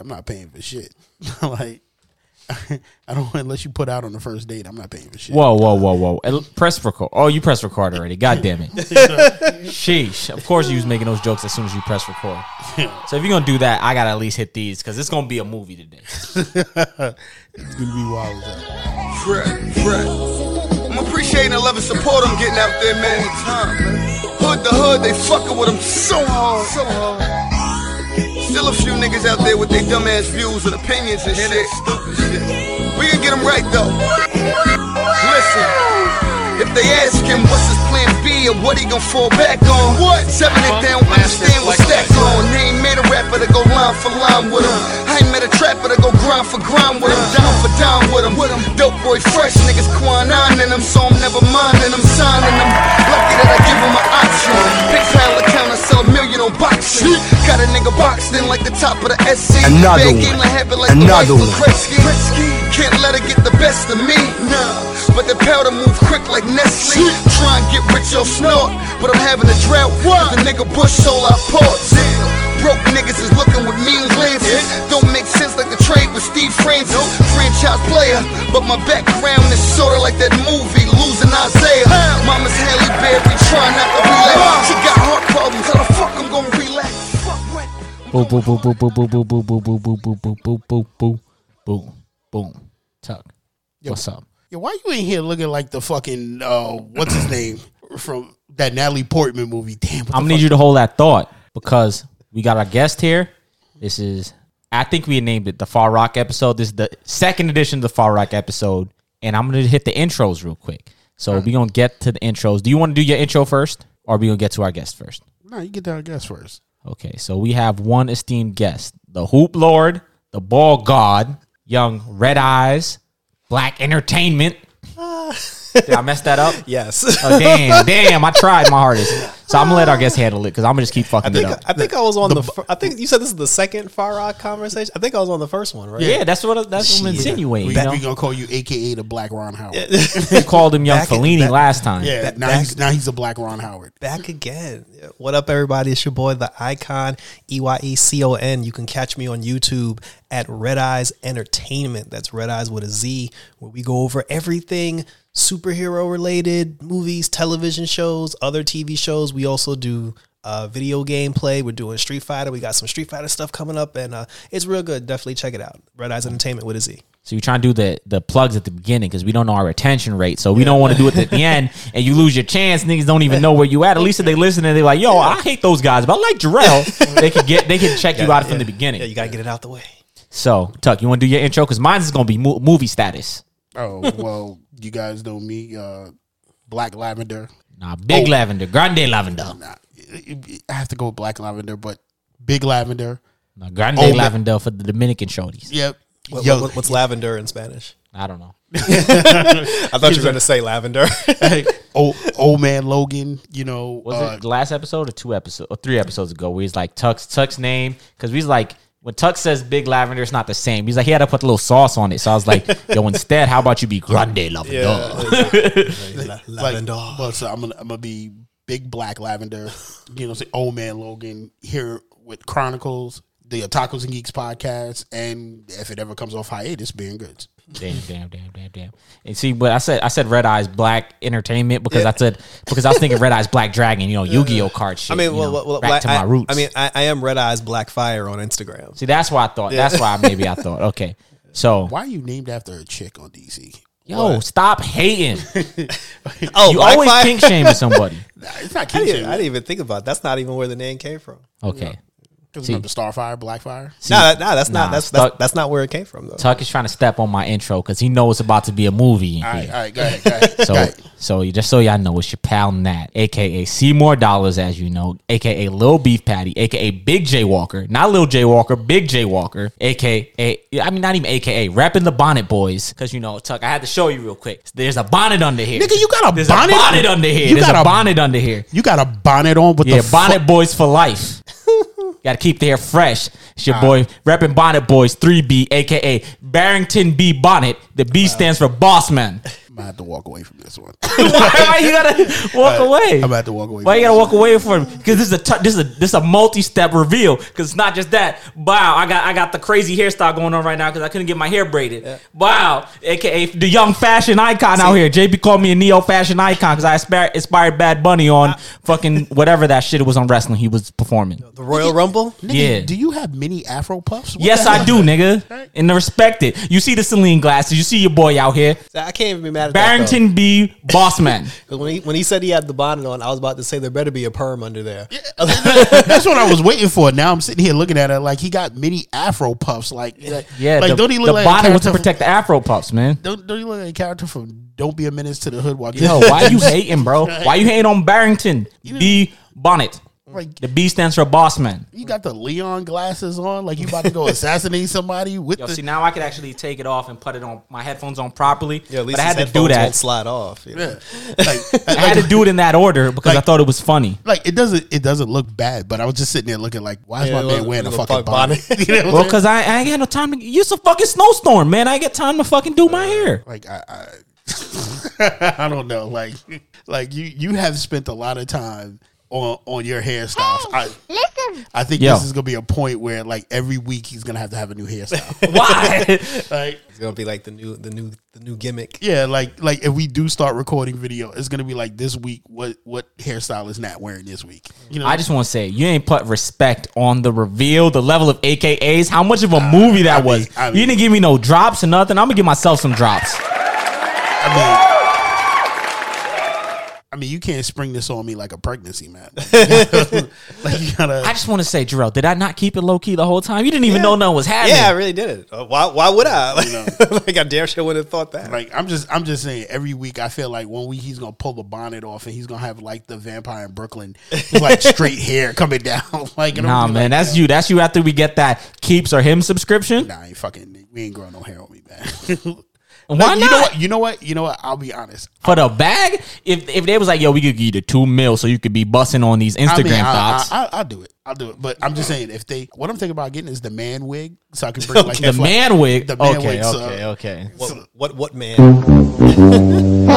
I'm not paying for shit. like, I don't unless you put out on the first date. I'm not paying for shit. Whoa, whoa, whoa, whoa! And Press record. Oh, you press record already. God damn it. Sheesh. Of course you was making those jokes as soon as you press record. So if you're gonna do that, I gotta at least hit these because it's gonna be a movie today. It's gonna be wild. as hell. Fred, Fred. I'm appreciating the love and support I'm getting out there, man. Hood to hood, they fucking with them so hard, so hard. Still a few niggas out there with their dumbass views and opinions and shit. Stupid shit. We can get them right though. Listen. If they ask him what's his plan B or what he gon' fall back on, what? Seven it down, understand what's that on. They ain't made a rapper to go line for line with him. I ain't met a trapper to go grind for grind with him. Down for down with him. Dope boy fresh niggas quan on in them, so I'm never minding them, signing them. Lucky that I give him an option. Big pile account, I sell a million on boxing. Got a nigga boxed in like the top of the SC. Another Bad one. game like Another one. Of Gretzky. Can't let her get the best of me. Nah. But the powder move quick like Nestle. Try and get rich off snort. But I'm having a drought. Cause the nigga Bush sold our ports. Broke niggas is looking with mean glances. Don't make sense like the trade with Steve Francis. Franchise player. But my background is sorta like that movie, Losing Isaiah. Mama's Halle Berry trying not to relax. She got heart problems. How the fuck I'm gonna relax? Fuck what? Boom, boom, boom, boom, boom, boom, boom, boom, boom, boom, boom, boom, boom, boom, boom, boom, boom, Tuck. What's up? Yeah, why you in here looking like the fucking uh, what's his name from that Natalie Portman movie? Damn, I'm gonna need you to hold that thought because we got our guest here. This is I think we named it the Far Rock episode. This is the second edition of the Far Rock episode, and I'm gonna hit the intros real quick. So we gonna get to the intros. Do you want to do your intro first, or are we gonna get to our guest first? No, you get to our guest first. Okay, so we have one esteemed guest, the Hoop Lord, the Ball God, young Red Eyes, Black Entertainment. Ah. Did I mess that up? Yes. Oh, damn, damn! I tried my hardest. So I'm gonna let our guest handle it because I'm gonna just keep fucking I think it up. I think I was on the. fir- I think you said this is the second Far Rock conversation. I think I was on the first one, right? Yeah, that's what that's what I'm insinuating. We, You know? we gonna call you AKA the Black Ron Howard. Yeah, We called him Young Back Fellini back- last time. now back- he's now he's a Black Ron Howard. Back again. What up, everybody? It's your boy, the Icon E Y E C O N. You can catch me on YouTube at Red Eyes Entertainment. That's Red Eyes with a Z, where we go over everything superhero related movies, television shows, other TV shows. We also do uh, video game play. We're doing Street Fighter. We got some Street Fighter stuff coming up, and uh, it's real good. Definitely check it out. Red Eyes Entertainment with a Z. So you trying to do the the plugs at the beginning because we don't know our retention rate. So we don't want to do it at the end and you lose your chance. Niggas don't even know where you at. At least if they listen and they're like, "Yo, I hate those guys, but I like Jarrell." they could get they can check you out from the beginning. Yeah, you gotta get it out the way. so Tuck, you want to do your intro because mine's is gonna be mo- movie status. Oh well, you guys know me, uh, Black Lavender. Nah, big Oh. lavender, grande lavender, Nah, I have to go with Black Lavender, but Big Lavender. nah, grande Oh, man. lavender for the Dominican shorties. Yep. What, Yo, what- what's lavender in Spanish? I don't know. I thought you were gonna say lavender. old, old man Logan. You know, Was uh, it the last episode or two episodes or three episodes ago where he's like Tuck's Tuck's name because he's like when Tuck says Big Lavender, it's not the same. He's like he had to put a little sauce on it, so I was like, yo, instead, how about you be Grande Lavender? La- like, lavender. well, so I'm gonna I'm gonna be Big Black Lavender. You know, say Old Man Logan here with Chronicles, the Tacos and Geeks podcast, and if it ever comes off hiatus, being goods. Damn, damn, damn, damn, damn. And see, but I said I said Red Eyes Black Entertainment because I said because I was thinking Red Eyes Black Dragon, you know, Yu Gi Oh card shit. I mean, well, know, well, back well, to I, my roots. I mean, I, I am Red Eyes Black Fire on Instagram. see, that's why I thought. That's why maybe I thought. Okay, so Why are you named after a chick on DC? yo, stop hating. Oh, you Black always Fire? kink shaming somebody. Nah, it's not I King didn't, I didn't even think about. It. That's not even where the name came from. Okay. Because remember Starfire, Blackfire. See, No, that, no, that's nah, not. That's, Stuck- that's that's not where it came from though. Tuck is trying to step on my intro because he knows it's about to be a movie. All right, here. all right, go ahead, go ahead. So, go ahead. so you just so y'all know, it's your pal Nat, aka Seymour Dollars, as you know, aka Lil Beef Patty, aka Big J Walker, not Lil J Walker, Big J Walker, aka I mean not even aka, rapping the Bonnet Boys, because you know, Tuck, I had to show you real quick. There's a bonnet under here, Nigga, you got a There's bonnet? a bonnet under here. You There's got a a- bonnet under here. You got a bonnet on with Yeah, the Bonnet Boys for life. Got to keep the hair fresh. It's your boy repping Bonnet Boys 3B, aka Barrington B Bonnet. The B stands for Boss Man. I'm gonna have to walk away from this one. why, why you gotta walk away? I'm about to walk away. Why from you gotta this walk away from? Me? Because this is a t- this is a this is a multi step reveal. Because it's not just that. Wow, I got I got the crazy hairstyle going on right now because I couldn't get my hair braided. Wow, aka the young fashion icon out here. JB called me a neo fashion icon because I inspired, inspired Bad Bunny on fucking whatever that shit was on wrestling he was performing. The Royal Rumble. Nigga, Yeah. Do you have mini Afro puffs? What Yes, I do, nigga. And respect it. You see the Celine glasses. You see your boy out here. I can't even be mad at Barrington B. Bossman. that. though. 'Cause When he when he said he had the bonnet on, I was about to say there better be a perm under there. That's what I was waiting for. Now I'm sitting here looking at it like he got mini Afro puffs. Like, like, Yeah, like the, don't he look the like a bonnet was to character from- protect the Afro puffs, man. Don't, don't he look like a character from Don't Be a Menace to the Hood while Yo, why are you hating, bro? Why you hating on Barrington B. Bonnet? Like The B stands for boss man. you got the Leon glasses on, like you about to go assassinate somebody with Yo, the see now I could actually take it off and put it on my headphones on properly. Yeah, at least but I had to do that. Won't slide off. you know? yeah. like, I had to do it in that order because I thought it was funny. like it doesn't it doesn't look bad, but I was just sitting there looking like, why is Yeah, my man wearing a fucking fuck bonnet? bonnet. you know what Well, I'm because I, I ain't got no time to. Use a fucking snowstorm, man. I ain't get time to fucking do my hair. like I, I, I don't know, like like you you have spent a lot of time on on your hairstyles. I I think Yo. this is gonna be a point where like every week he's gonna have to have a new hairstyle. Why? like It's gonna be like the new the new the new gimmick. yeah, like like if we do start recording video, it's gonna be like this week. What what hairstyle is Nat wearing this week? You know, I just want to say you ain't put respect on the reveal, the level of AKAs, how much of a movie that I mean- was. I you didn't give me no drops or nothing. I'm gonna give myself some drops. I mean. I mean, you can't spring this on me like a pregnancy, man. like you gotta, I just want to say, Jarrell, did I not keep it low key the whole time? You didn't even know nothing was happening. Yeah, I really did it. Uh, Why? Why would I? Like, like I dare sure wouldn't have thought that. Like I'm just I'm just saying every week I feel like one week he's gonna pull the bonnet off and he's gonna have like the vampire in Brooklyn with like straight hair coming down. like Nah, man, like, that's you. That's you after we get that keeps or Hims subscription. Nah, I ain't fucking we ain't growing no hair on me, man. Why Like, You know not? what? You know what? You know what? I'll be honest. For the bag, if if they was like, yo, we could give you the two mil so you could be busting on these I Instagram mean, I, thoughts. I, I, I'll do it. I'll do it. But I'm just saying, if they, what I'm thinking about getting is the man wig, so I can bring like the that flat- man wig. the man okay, wig, so- okay, okay. what, what? What man?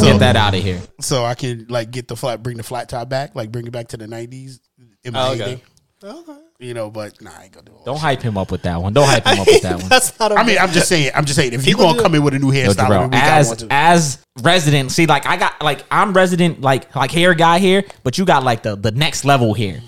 So- get that out of here. so I can like get the flat, bring the flat top back, like bring it back to the '90s in Oh, okay. heyday. You know, but nah, I ain't gonna do all Don't hype him up with that one. Don't hype him up with that one. That's not. A I mean, I'm just saying. I'm just saying. If you People gonna do- come in with a new Yo, hairstyle, Jarrell, every week, I as want to. as resident, see, like I got like I'm resident, like like hair guy here, but you got like the the next level here.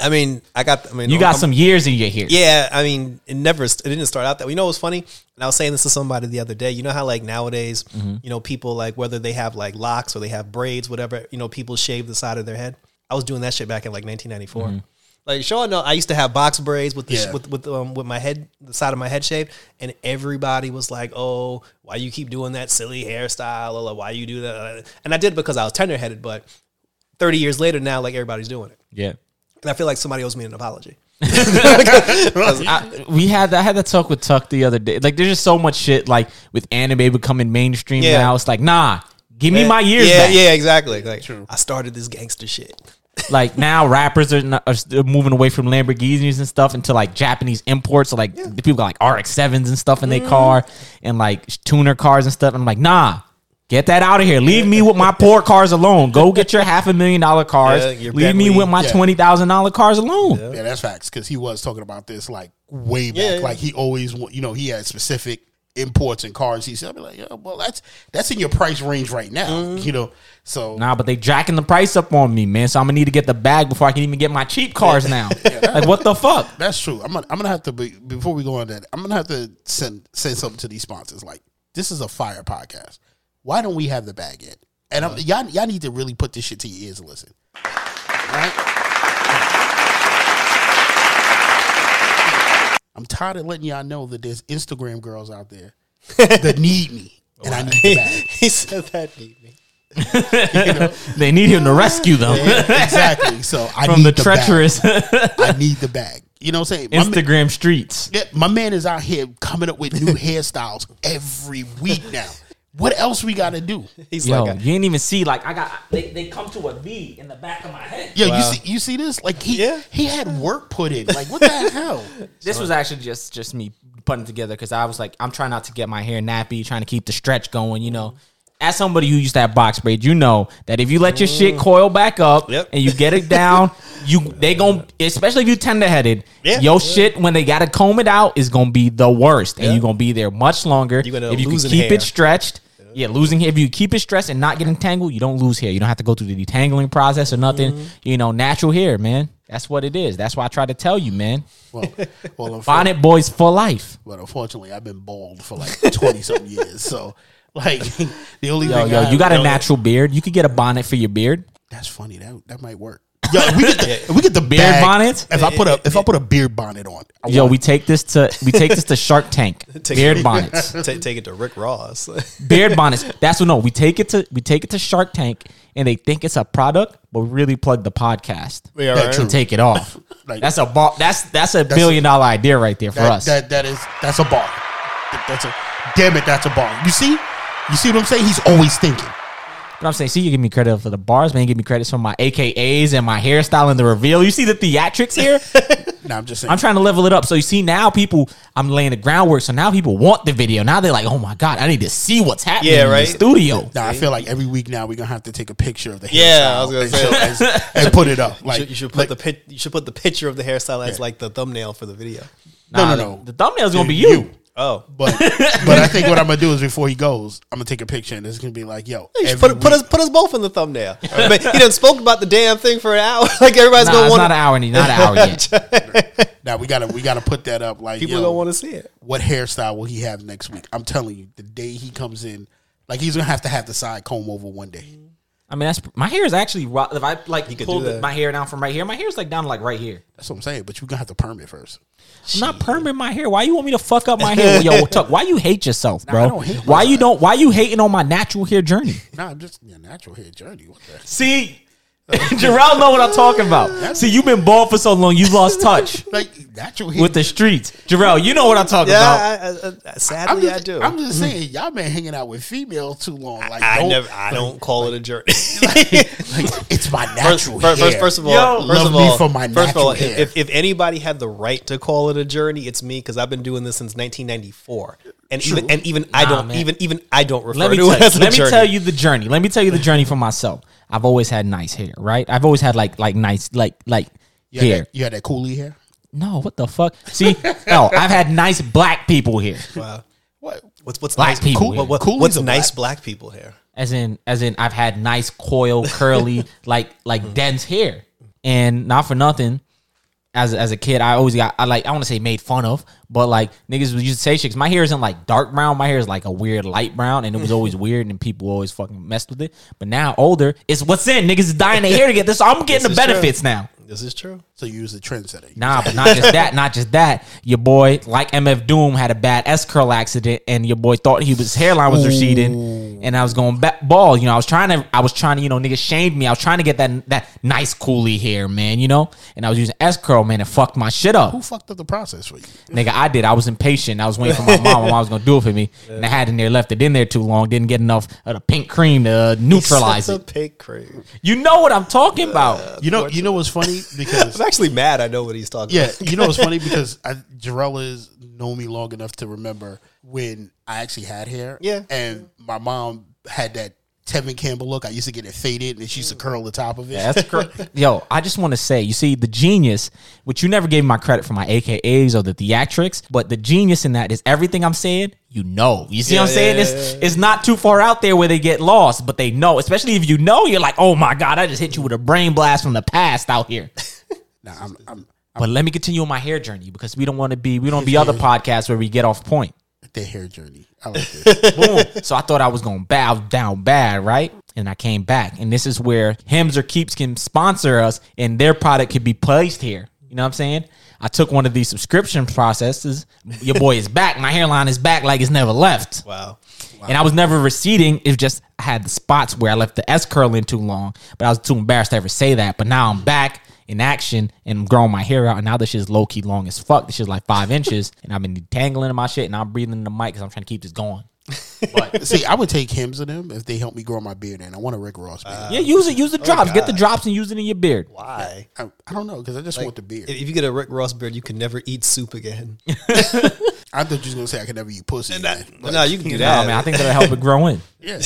I mean, I got. I mean, You got I'm- some years in your hair. Yeah, I mean, it never. It didn't start out that. way. You know what's funny? And I was saying this to somebody the other day. You know how like nowadays, Mm-hmm. you know, people like whether they have like locks or they have braids, whatever. You know, people shave the side of their head. I was doing that shit back in like 1994. Like, sure, no, I used to have box braids with the Yeah. with with um with my head, the side of my head shaved, and everybody was like, "Oh, why you keep doing that silly hairstyle? Or like, why you do that?" And I did because I was tender headed. But 30 years later, now like everybody's doing it, yeah. and I feel like somebody owes me an apology. I, we had I had that talk with Tuck the other day. Like, there's just so much shit like with anime becoming mainstream Yeah. now. It's like, nah, give me my years yeah, back. Yeah, exactly. Like I started this gangster shit. Like now, rappers are, not, are moving away from Lamborghinis and stuff into like Japanese imports. So like the people got like RX sevens and stuff in Mm. their car and like tuner cars and stuff. I'm like, nah. Get that out of here. Leave me with my poor cars alone. Go get your half a million dollar cars. Yeah, your Leave me with my Yeah. twenty thousand dollar cars alone. Yeah, that's facts. Because he was talking about this like way back. Yeah, yeah. Like he always, you know, he had specific imports and cars. He said, "I'd be like, yeah, well, that's that's in your price range right now." Mm-hmm. You know, so Nah, but they jacking the price up on me, man. So I'm gonna need to get the bag before I can even get my cheap cars now. like what the fuck? that's true. I'm gonna, I'm gonna have to be before we go on that. I'm gonna have to send send something to these sponsors. Like this is a fire podcast. Why don't we have the bag in? And I'm, y'all y'all need to really put this shit to your ears and listen. Right? I'm tired of letting y'all know that there's Instagram girls out there that need me, and I need the bag. he said that need me. You know? They need him to rescue them exactly. So I from need the bag. treacherous I need the bag. You know what I'm saying? My man- Instagram streets. Yeah, my man is out here coming up with new hairstyles every week now. What else we got to do? He's Yo, like, you ain't even see like I got they, they come to a V in the back of my head. Yo, Wow. you see, you see this? Like he Yeah. he had work put in. Like what the hell? This was actually just just me putting it together because I was like, I'm trying not to get my hair nappy, trying to keep the stretch going. You know, as somebody who used to have box braids, you know that if you let your shit coil back up Yep. and you get it down, you they gon' especially if you tender headed, Yeah. your shit when they gotta comb it out is gonna be the worst, and you're gonna be there much longer. You're gonna if you can keep hair. it stretched. Yeah, losing hair. If you keep it stretched and not getting tangled, you don't lose hair. You don't have to go through the detangling process or nothing. Mm-hmm. You know, natural hair, man. That's what it is. That's why I try to tell you, man. Well, well, unfor- Bonnet boys for life. but unfortunately, I've been bald for like twenty something years. So, like, the only Yo, thing yo, I- you got a yo, natural beard. You could get a bonnet for your beard. That's funny. That that might work. Yo, if we get the, if we get the Beard bag- bonnet? If I put a if I put a beard bonnet on, I Yo, want we take this to we take this to Shark Tank. Take Beard it- bonnets. take, take it to Rick Ross. Beard bonnets. That's what no. We take it to we take it to Shark Tank, and they think it's a product, but we really plug the podcast Yeah, That right. true. and take it off. Like- that's a bar, That's that's a billion dollar idea right there for that, us. that that is that's a bar. That's a damn it. That's a bar. You see, you see what I'm saying? He's always thinking. But I'm saying, see, you give me credit for the bars, man. You give me credit for my AKAs and my hairstyle and the reveal. You see the theatrics here? no, I'm just saying. I'm trying to level it up. So you see now people, I'm laying the groundwork. So now people want the video. Now they're like, oh my God, I need to see what's happening Yeah, in the studio. Now I feel like every week now we're gonna have to take a picture of the Yeah, I hairstyle was gonna and, show- and, and put it up. You Like should, you should put like- the pit, you should put the picture of the hairstyle as like the thumbnail for the video. no, Nah, no, no. The thumbnail's gonna be you. Oh, But but I think what I'm gonna do is before he goes, I'm gonna take a picture and it's gonna be like, yo, you should every put, put us put us both in the thumbnail. But he done spoke about the damn thing for an hour. like everybody's Nah, gonna want not an hour, not an hour yet. now we gotta we gotta put that up. Like people yo, don't want to see it. what hairstyle will he have next week? I'm telling you, the day he comes in, like he's gonna have to have the side comb over one day. I mean, that's my hair is actually if I like could pull do my hair down from right here, my hair is like down like right here. That's what I'm saying. But you're gonna have to perm it first. I'm not perming my hair. Why you want me to fuck up my hair? Yo, Tuck, why you hate yourself, I bro? don't hate why you don't? Why you hating on my natural hair journey? Nah, I'm just yeah, natural hair journey. What the? See, Jarrell know what I'm talking about. See, you've been bald for so long, you lost touch Like natural hair. with the streets. Jarrell, you know what I'm talking Yeah, about. I, I, I, I'm sadly just, I do. I'm just saying, y'all been hanging out with females too long. Like I don't, never, I don't call it a journey. like, it's my First, natural first, hair. first, first of all, Yo, first love of me all, for my first of all, hair. if, if anybody had the right to call it a journey, it's me because I've been doing this since 1994, and even and even I don't man. even even I don't refer Let me, to tell, it as a let me journey. tell you the journey. Let me tell you the journey for myself. I've always had nice hair, right? I've always had like like nice like like you had hair. that, you had that coolie hair. No, what the fuck? See, no, I've had nice black people here. Wow. What? What's what's Black nice people What, what- what's are nice black. black people here? As in, as in, I've had nice coil, curly, like like mm. dense hair, and not for nothing. As as a kid, I always got I like I want to say made fun of, but like niggas would used to say shit. my hair isn't like dark brown. My hair is like a weird light brown, and it was always weird, and people always fucking messed with it. But now older, it's what's in. Niggas is dying their hair to get this. So I'm getting the benefits true. benefits now. This true. So you use the trendsetter. You Nah, but not just that. Not just that. Your boy, like MF Doom, had a bad S curl accident, and your boy thought he was his hairline was receding, and I was going back ball. You know, I was trying to, I was trying to, you know, niggas shamed me. I was trying to get that that nice coolie hair, man. You know, and I was using S curl, man, and fucked my shit up. Who fucked up the process for you? Nigga, I did. I was impatient. I was waiting for my mom. My mom was gonna do it for me, and I had it in there, left it in there too long. Didn't get enough of the pink cream to uh, neutralize the it. pig cream. You know what I'm talking about? You know, you know what's funny because I'm actually mad. I know what he's talking yeah, about. you know what's funny because I, Jarrell has known me long enough to remember when I actually had hair. Yeah. and my mom had that Tevin Campbell look. I used to get it faded, and she used to mm. curl the top of it. That's correct. Yo, I just want to say, you see, the genius, which you never gave me my credit for my AKAs or the theatrics, but the genius in that is everything I'm saying, you know. You see what I'm Yeah, saying? yeah, it's, it's not too far out there where they get lost, but they know. Especially if you know, you're like, oh my God, I just hit you with a brain blast from the past out here. Now I'm, I'm, But let me continue on my hair journey because we don't want to be, we don't be other podcasts where we get off point. The hair journey. I like this. Boom. So I thought I was gonna bow down bad, right? And I came back, and this is where Hims or Keeps can sponsor us, and their product could be placed here. You know what I'm saying? I took one of these subscription processes. Your boy is back. My hairline is back like it's never left. Wow. And I was never receding. It just I had the spots where I left the S curl in too long, but I was too embarrassed to ever say that. But now I'm back in action and growing my hair out. And now this shit's low key long as fuck. This shit's like five inches, and I've been detangling my shit, and I'm breathing in the mic because I'm trying to keep this going. But see, I would take Hims of them if they help me grow my beard. And I want a Rick Ross beard. yeah, use it. Use the oh, drops. Get the drops and use it in your beard. Why? I, I don't know because I just want the beard. If you get a Rick Ross beard, you can never eat soup again. I thought you was gonna say I could never eat pussy. again. But, no, you can do No, that. man, I think that'll help it grow in. yeah,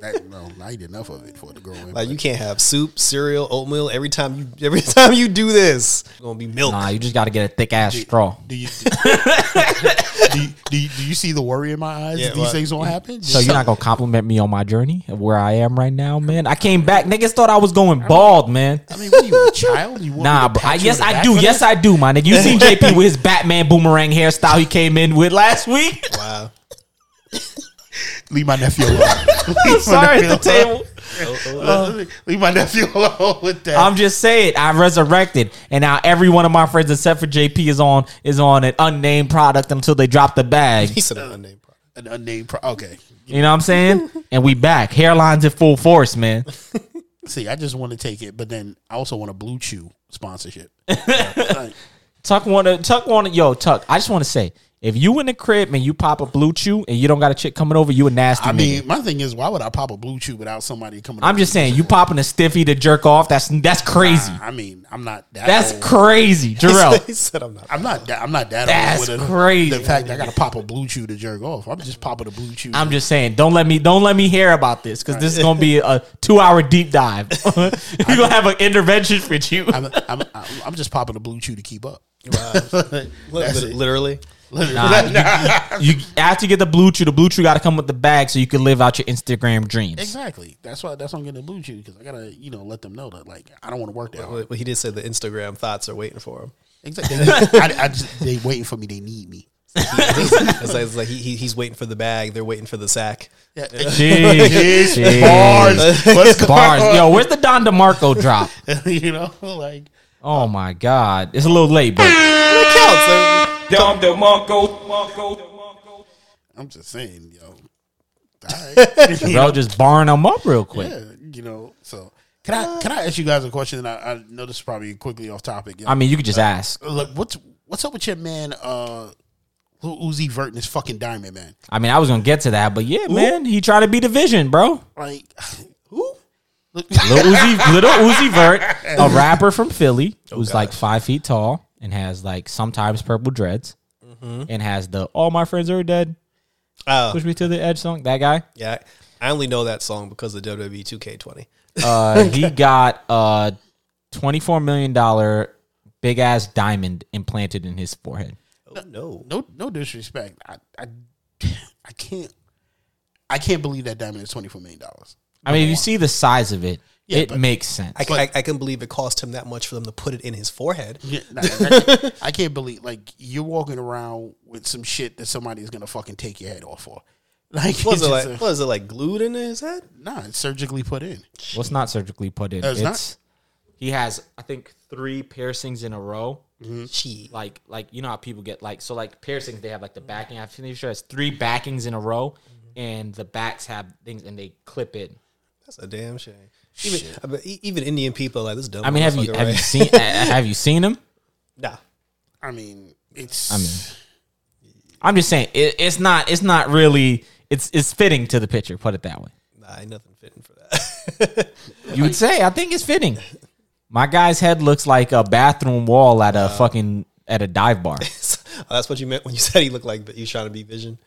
that, no, I eat enough of it for it to grow in. Like but- you can't have soup, cereal, oatmeal every time you every time you do this. It's gonna be milk. Nah, you just got to get a thick ass straw. Do you, do, you, do, you, do you see the worry in my eyes? Yeah, that these what? Things won't happen. So you're not gonna compliment me on my journey of where I am right now, man? I came back. Niggas thought I was going bald, man. I mean, what are you, a child? You want Nah, bro. I, pat yes, I do. Yes. I do, my nigga. You seen JP with his Batman boomerang hairstyle he came in with last week? Wow. Leave my nephew alone. Leave my Sorry at the nephew alone. table. Uh, leave my nephew alone with that. I'm just saying, I resurrected, and now every one of my friends except for JP is on is on an unnamed product until they drop the bag. He said unnamed product. An unnamed. Pro- okay. You know what I'm saying? And we back. Hairlines in full force, man. See, I just want to take it, but then I also want a Blue Chew sponsorship. Like, Tuck want to Tuck want to yo Tuck. I just want to say, if you in the crib and you pop a blue chew and you don't got a chick coming over, you a nasty. I nigga. mean, my thing is, why would I pop a Blue Chew without somebody coming? I'm just saying, you popping a stiffy to jerk off. That's that's crazy. I mean, I'm not that. That's old. crazy, Jarrell. he said I'm not. I'm not. That, I'm not that. That's old with it. crazy. The fact that I got to pop a Blue Chew to jerk off. I'm just popping a Blue Chew. I'm just saying, don't let me don't let me hear about this because this is gonna be a two hour deep dive. You're gonna have an intervention for you. I'm, I'm, I'm, I'm just popping a Blue Chew to keep up. Lit- That's literally. Nah, you, you after you get the blue chew, the blue chew got to come with the bag so you can live out your Instagram dreams. Exactly. That's why. That's why I'm getting the Blue Chew because I gotta, you know, let them know that like I don't want to work that hard. But he did say the Instagram thoughts are waiting for him. Exactly. They, I, I just, they waiting for me. They need me. It's like, it's like he, he, he's waiting for the bag. They're waiting for the sack. Yeah. Jeez, Jeez, jeez. Bars. What's going Bars. Yo, where's the Don DeMarco drop? you know, like Oh my God, it's a little late, but It counts. Dom DeMarco, DeMarco. I'm just saying, yo. All right. You bro, just barring them up real quick. Yeah, you know. So can I can I ask you guys a question? And I, I know this is probably quickly off topic. I mean, you could just ask. Look, what's what's up with your man, uh, Lil Uzi Vert and his fucking Diamond Man? I mean, I was gonna get to that, but yeah, man, he tried to be division, bro. Like, who? Look, Little Uzi, little Uzi Vert, a rapper from Philly, who's like five feet tall and has like sometimes purple dreads, and has the "All My Friends Are Dead" Oh, "Push Me to the Edge" song. That guy, yeah. I only know that song because of WWE 2K20. uh, he got a twenty-four million dollar big ass diamond implanted in his forehead. Oh, no. no, no disrespect. I, I, I can't, I can't believe that diamond is twenty four million dollars. I mean, if you see the size of it, Yeah, it makes sense. I, I, I can believe it cost him that much for them to put it in his forehead. Yeah, nah, I, can't, I can't believe like you're walking around with some shit that somebody's gonna fucking take your head off for. Like, What it's it like? a- What is it like glued into his head? nah, it's surgically put in. Well, it's not surgically put in. It's It's, not? he has, I think, three piercings in a row. Mm-hmm. Gee. Like, like you know how people get like so like piercings. They have like the backing. I'm pretty sure it's three backings in a row, mm-hmm. and the backs have things, and they clip in. That's a damn shame. Even, I mean, e- even Indian people are like this dumb. I mean, have you motherfucker, have you seen uh, have you seen him? Nah. I mean, it's. I mean, I'm just saying it, it's not it's not really it's it's fitting to the picture. Put it that way. Nah, ain't nothing fitting for that. You would say I think it's fitting. My guy's head looks like a bathroom wall at a fucking at a dive bar. oh, that's what you meant when you said he looked like you trying to be Vision.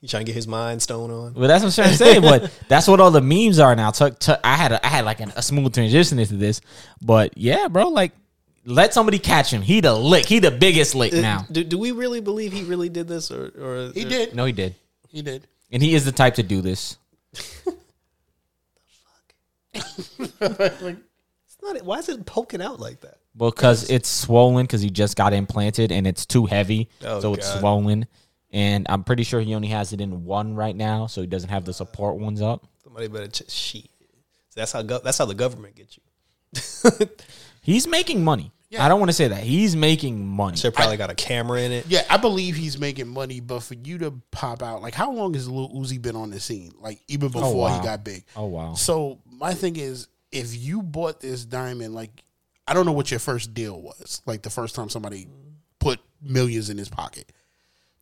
You trying to get his mind stone on? Well, that's what I'm trying to say. But that's what all the memes are now. Tuck, tuck, I had a, I had like an, a smooth transition into this, but yeah, bro, like let somebody catch him. He the lick. He the biggest lick uh, now. Do, do we really believe he really did this, or or he did. No, he did, He did. and he is the type to do this. It's not. Why is it poking out like that? because it's swollen because he just got implanted and it's too heavy, Oh, so it's swollen. And I'm pretty sure he only has it in one right now, so he doesn't have the support ones up. Somebody better ch- shit. That's how go- that's how the government gets you. He's making money. I don't want to say that he's making money. Should probably got a camera in it. Yeah, I believe he's making money, but for you to pop out, like, how long has Lil Uzi been on the scene? Like, even oh, before wow. he got big. Oh wow. So my thing is, if you bought this diamond, like, I don't know what your first deal was, like the first time somebody put millions in his pocket.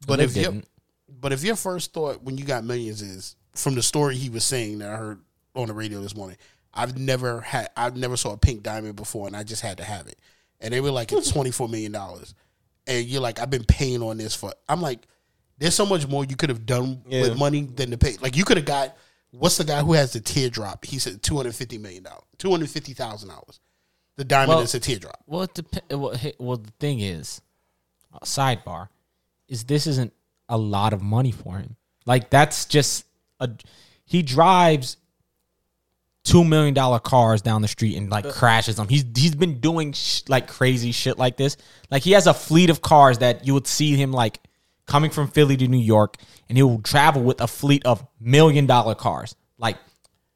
But if you, but if your first thought when you got millions is from the story he was saying that I heard on the radio this morning, I've never had, I've never saw a pink diamond before, and I just had to have it, and they were like it's twenty four million dollars, and you're like I've been paying on this for, I'm like, there's so much more you could have done Yeah. with money than to pay. Like you could have got, what's the guy who has the teardrop? He said two hundred fifty million dollars, two hundred fifty thousand dollars. The diamond Well- is a teardrop. Well, it dep- well, hey, well, the thing is, uh, sidebar, is this isn't a lot of money for him. Like that's just a he drives two million dollar cars down the street and like crashes them. He's he's been doing sh- like crazy shit like this. Like he has a fleet of cars that you would see him like coming from Philly to New York, and he will travel with a fleet of million dollar cars, like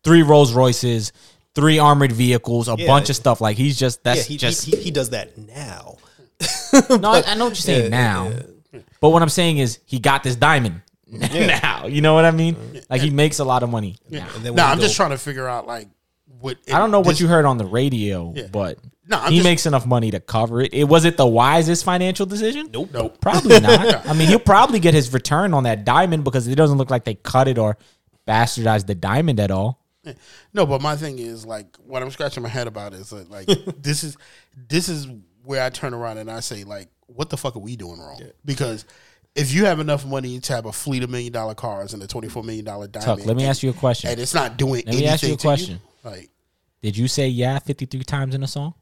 three Rolls Royces. Three armored vehicles, a Yeah. bunch of stuff. Like he's just that's yeah, he, just he, he, he does that now. no, I, I know what you're saying now, but what I'm saying is he got this diamond now. You know what I mean? Like he makes a lot of money. now. No, when I'm you just trying to figure out like what. I don't know what this- you heard on the radio, Yeah. but No, I'm he just- makes enough money to cover it. It was it the wisest financial decision? Nope. Nope. Probably not. I mean, he'll probably get his return on that diamond because it doesn't look like they cut it or bastardized the diamond at all. No, but my thing is like what I'm scratching my head about is that like this is this is where I turn around and I say like, what the fuck are we doing wrong? Because if you have enough money to have a fleet of million dollar cars and a twenty four million dollar diamond, Tuck, let me and- ask you a question. and it's not doing Let me ask you a to question. like Did you say yeah 53 times in a song?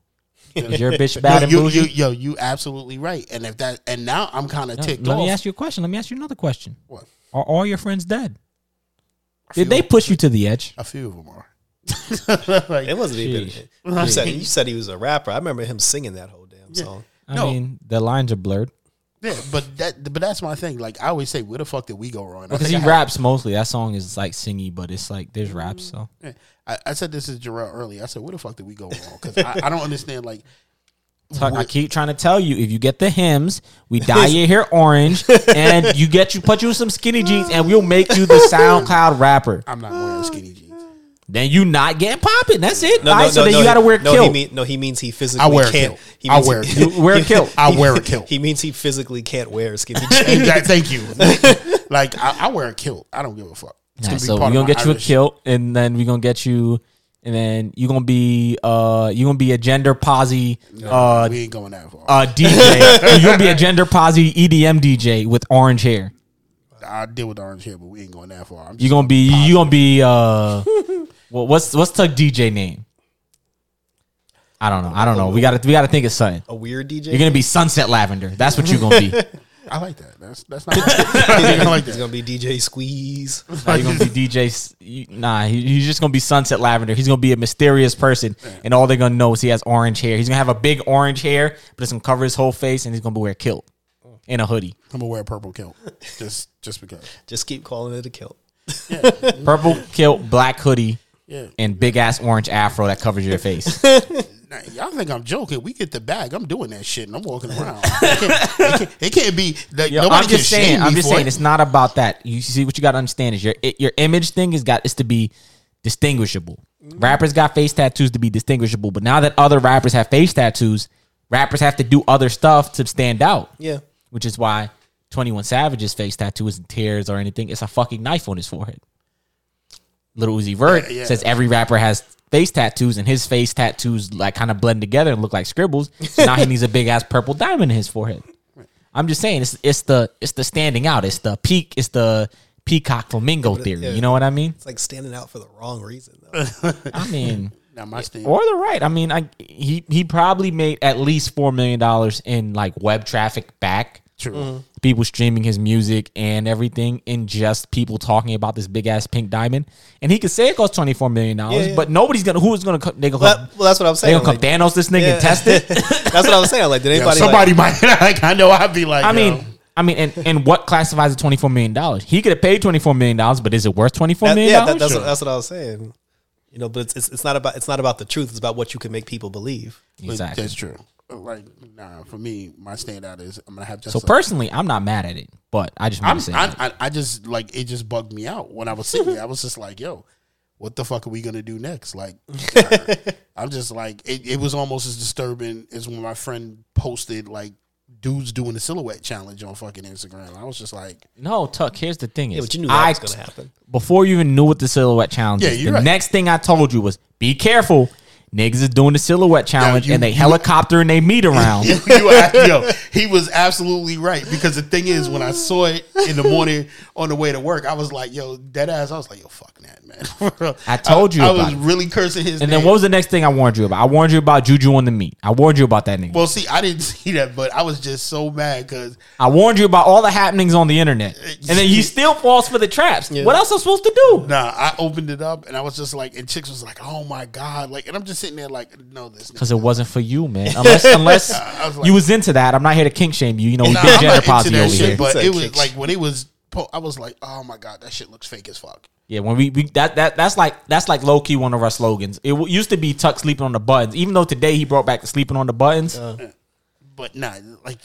Is your bitch bad yo, and you, bougie? you, yo, you absolutely right. And if that and now I'm kind of No, ticked let off. me ask you a question. Let me ask you another question. What? Are all your friends dead? Did they push you to the edge? A few of them are. It wasn't even. You said, you said he was a rapper. I remember him singing that whole damn song. I No. mean, the lines are blurred Yeah, but that but that's my thing. Like I always say, where the fuck did we go wrong? Because he raps mostly. That song is like singy, but it's like there's raps. So Yeah. I, I said this is Jarrell early. I said, where the fuck did we go wrong? Because I, I don't understand. Like, Tuck, I keep trying to tell you, if you get the Hims, we dye your hair orange, and you get you put you some skinny jeans, and we'll make you the SoundCloud rapper. I'm not wearing skinny jeans. Then you not getting popping. That's it. No, All no, right, so no, then no, you got to wear no, kilt. He mean, no, he means he physically I wear a can't. kilt. He I wear a he- kilt. You wear a kilt. I wear a kilt. He means he physically can't wear a skinny jeans. And thank you. like I, I wear a kilt. I don't give a fuck. It's All right, be so we're gonna my get you a kilt, and then we're gonna get you, and then you're gonna be uh you're gonna be a gender posy uh we ain't going that far. uh DJ. you're gonna be a gender posy EDM DJ with orange hair. I deal with orange hair, but we ain't going that far. I'm You're gonna be you gonna be uh well, what's what's the DJ name? I don't know. I don't know. We gotta we gotta think of something. a weird DJ. You're gonna be Sunset Lavender. That's what you're gonna be. I like that. That's that's not. I like that. He's gonna be DJ Squeeze. Nah, you're gonna be DJ. You- Nah, he, he's just gonna be Sunset Lavender. He's gonna be a mysterious person, and all they're gonna know is he has orange hair. He's gonna have a big orange hair, but it's gonna cover his whole face, and he's gonna be wear a kilt and a hoodie, I'm gonna wear a purple kilt just just because. Just keep calling it a kilt. purple kilt, black hoodie, Yeah. and big ass orange afro that covers your face. Nah, y'all think I'm joking? We get the bag. I'm doing that shit, and I'm walking around. It can't, it can't, it can't be. Like, Yo, nobody I'm just can saying. I'm just saying. it. It's not about that. You see what you got to understand is your it, your image thing is got is to be distinguishable. Mm-hmm. Rappers got face tattoos to be distinguishable, but now that other rappers have face tattoos, rappers have to do other stuff to stand out. Yeah. which is why 21 Savage's face tattoo isn't tears or anything. It's a fucking knife on his forehead. Little Uzi Vert Yeah, yeah. says every rapper has face tattoos, and his face tattoos like kind of blend together and look like scribbles. So now he needs a big ass purple diamond in his forehead. I'm just saying, it's it's the it's the standing out. It's the peak. It's the peacock flamingo theory. yeah. You know what I mean? It's like standing out for the wrong reason though. I mean. Now my stand. Or the right. I mean, I he he probably made at least four million dollars in like web traffic back. True. Mm-hmm. People streaming his music and everything, and just people talking about this big ass pink diamond. And he could say it costs twenty four million dollars, Yeah, yeah. but nobody's gonna. Who's gonna? co- They gonna. well, come, that- well, that's what I'm saying. they saying. gonna come like- Thanos this nigga Yeah. and test it. that's what I was saying. Like, did Yeah, anybody? somebody like, might like. I know. I'd be like. I yo, mean, I mean, and, and what classifies as twenty four million dollars? He could have paid twenty four million dollars, but is it worth twenty four that, million yeah, that, dollars? that's what, that's what I was saying. You know, but it's, it's it's not about it's not about the truth. It's about what you can make people believe. but exactly. That's true. Like, nah. For me, my standout is I'm gonna have just. So a- personally, I'm not mad at it, but I just want I'm, to say I, that. I, I just like it just bugged me out when I was sitting there. I was just like, yo, what the fuck are we gonna do next? Like, I, am just like, it, it was almost as disturbing as when my friend posted like dudes doing the silhouette challenge on fucking Instagram. I was just like, No, Tuck. Here's the thing: is Yeah, but you knew that I, was going to happen. before you even knew what the silhouette challenge Yeah, is. The right. next thing I told you was, be careful. Niggas is doing the silhouette challenge you- and they you- helicopter and they meet around. you yo, he was absolutely right because the thing is, when I saw it in the morning on the way to work, I was like, yo, dead ass. I was like, yo, fuck that, man. I told you I, about was it. really cursing his. Name. And name. then what was the next thing I warned you about? I warned you about Juju on the meat. I warned you about that nigga. Well, see, I didn't see that, but I was just so mad because I warned you about all the happenings on the internet. And then he still falls for the traps. What else am I supposed to do? nah, I opened it up and I was just like, and chicks was like, oh my god, like, and I'm just sitting there like, no, this. Because it wasn't for you, man. Unless unless was like- you was into that. I'm not here to kink shame you. You know, we Nah, big I'm gender not into posse that over shit, here. but Said it was kicks. like when it was. po- I was like, oh my god, that shit looks fake as fuck. Yeah, when we, we that that that's like that's like low key one of our slogans. It w- used to be Tuck sleeping on the buttons. Even though today he brought back the sleeping on the buttons. Uh. But nah, like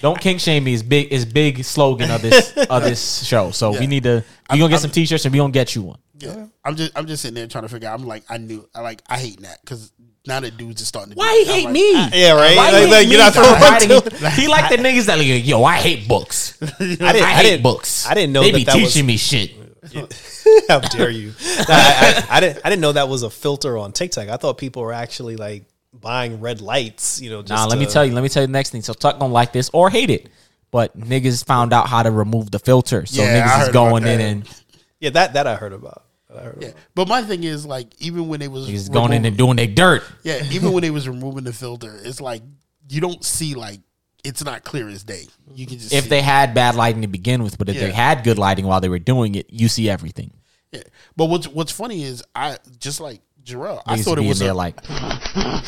Don't kink shame me is big is big slogan of this of this show. So we need to we gonna get some t-shirts and we gonna get you one. Yeah, I'm just I'm just sitting there trying to figure. out. I'm like I knew I like I hate that because now the dudes are starting to. Why he hate like, me? Yeah, right. Why Like, like, you're me not for the to- He like the niggas that like, yo, I hate books. I, I didn't. I, hate didn't. books. I didn't know they that be that was. teaching me shit. How dare you? I, I, I didn't. I didn't know that was a filter on TikTok. I thought people were actually like buying red lights. You know, just Nah, let me tell you. Let me tell you the next thing. So Tuck gonna like this or hate it, but niggas found out how to remove the filter. So Yeah, niggas is going in and Yeah, that that I heard about. I heard Yeah, about. but my thing is like even when they was niggas is going in and doing their dirt. yeah, even when they was removing the filter, it's like you don't see like it's not clear as day. You can just If see they had bad lighting to begin with, but if they had good lighting while they were doing it, you see everything. Yeah. But what's what's funny is I just like Jarrell, I Niggas thought it was a, like I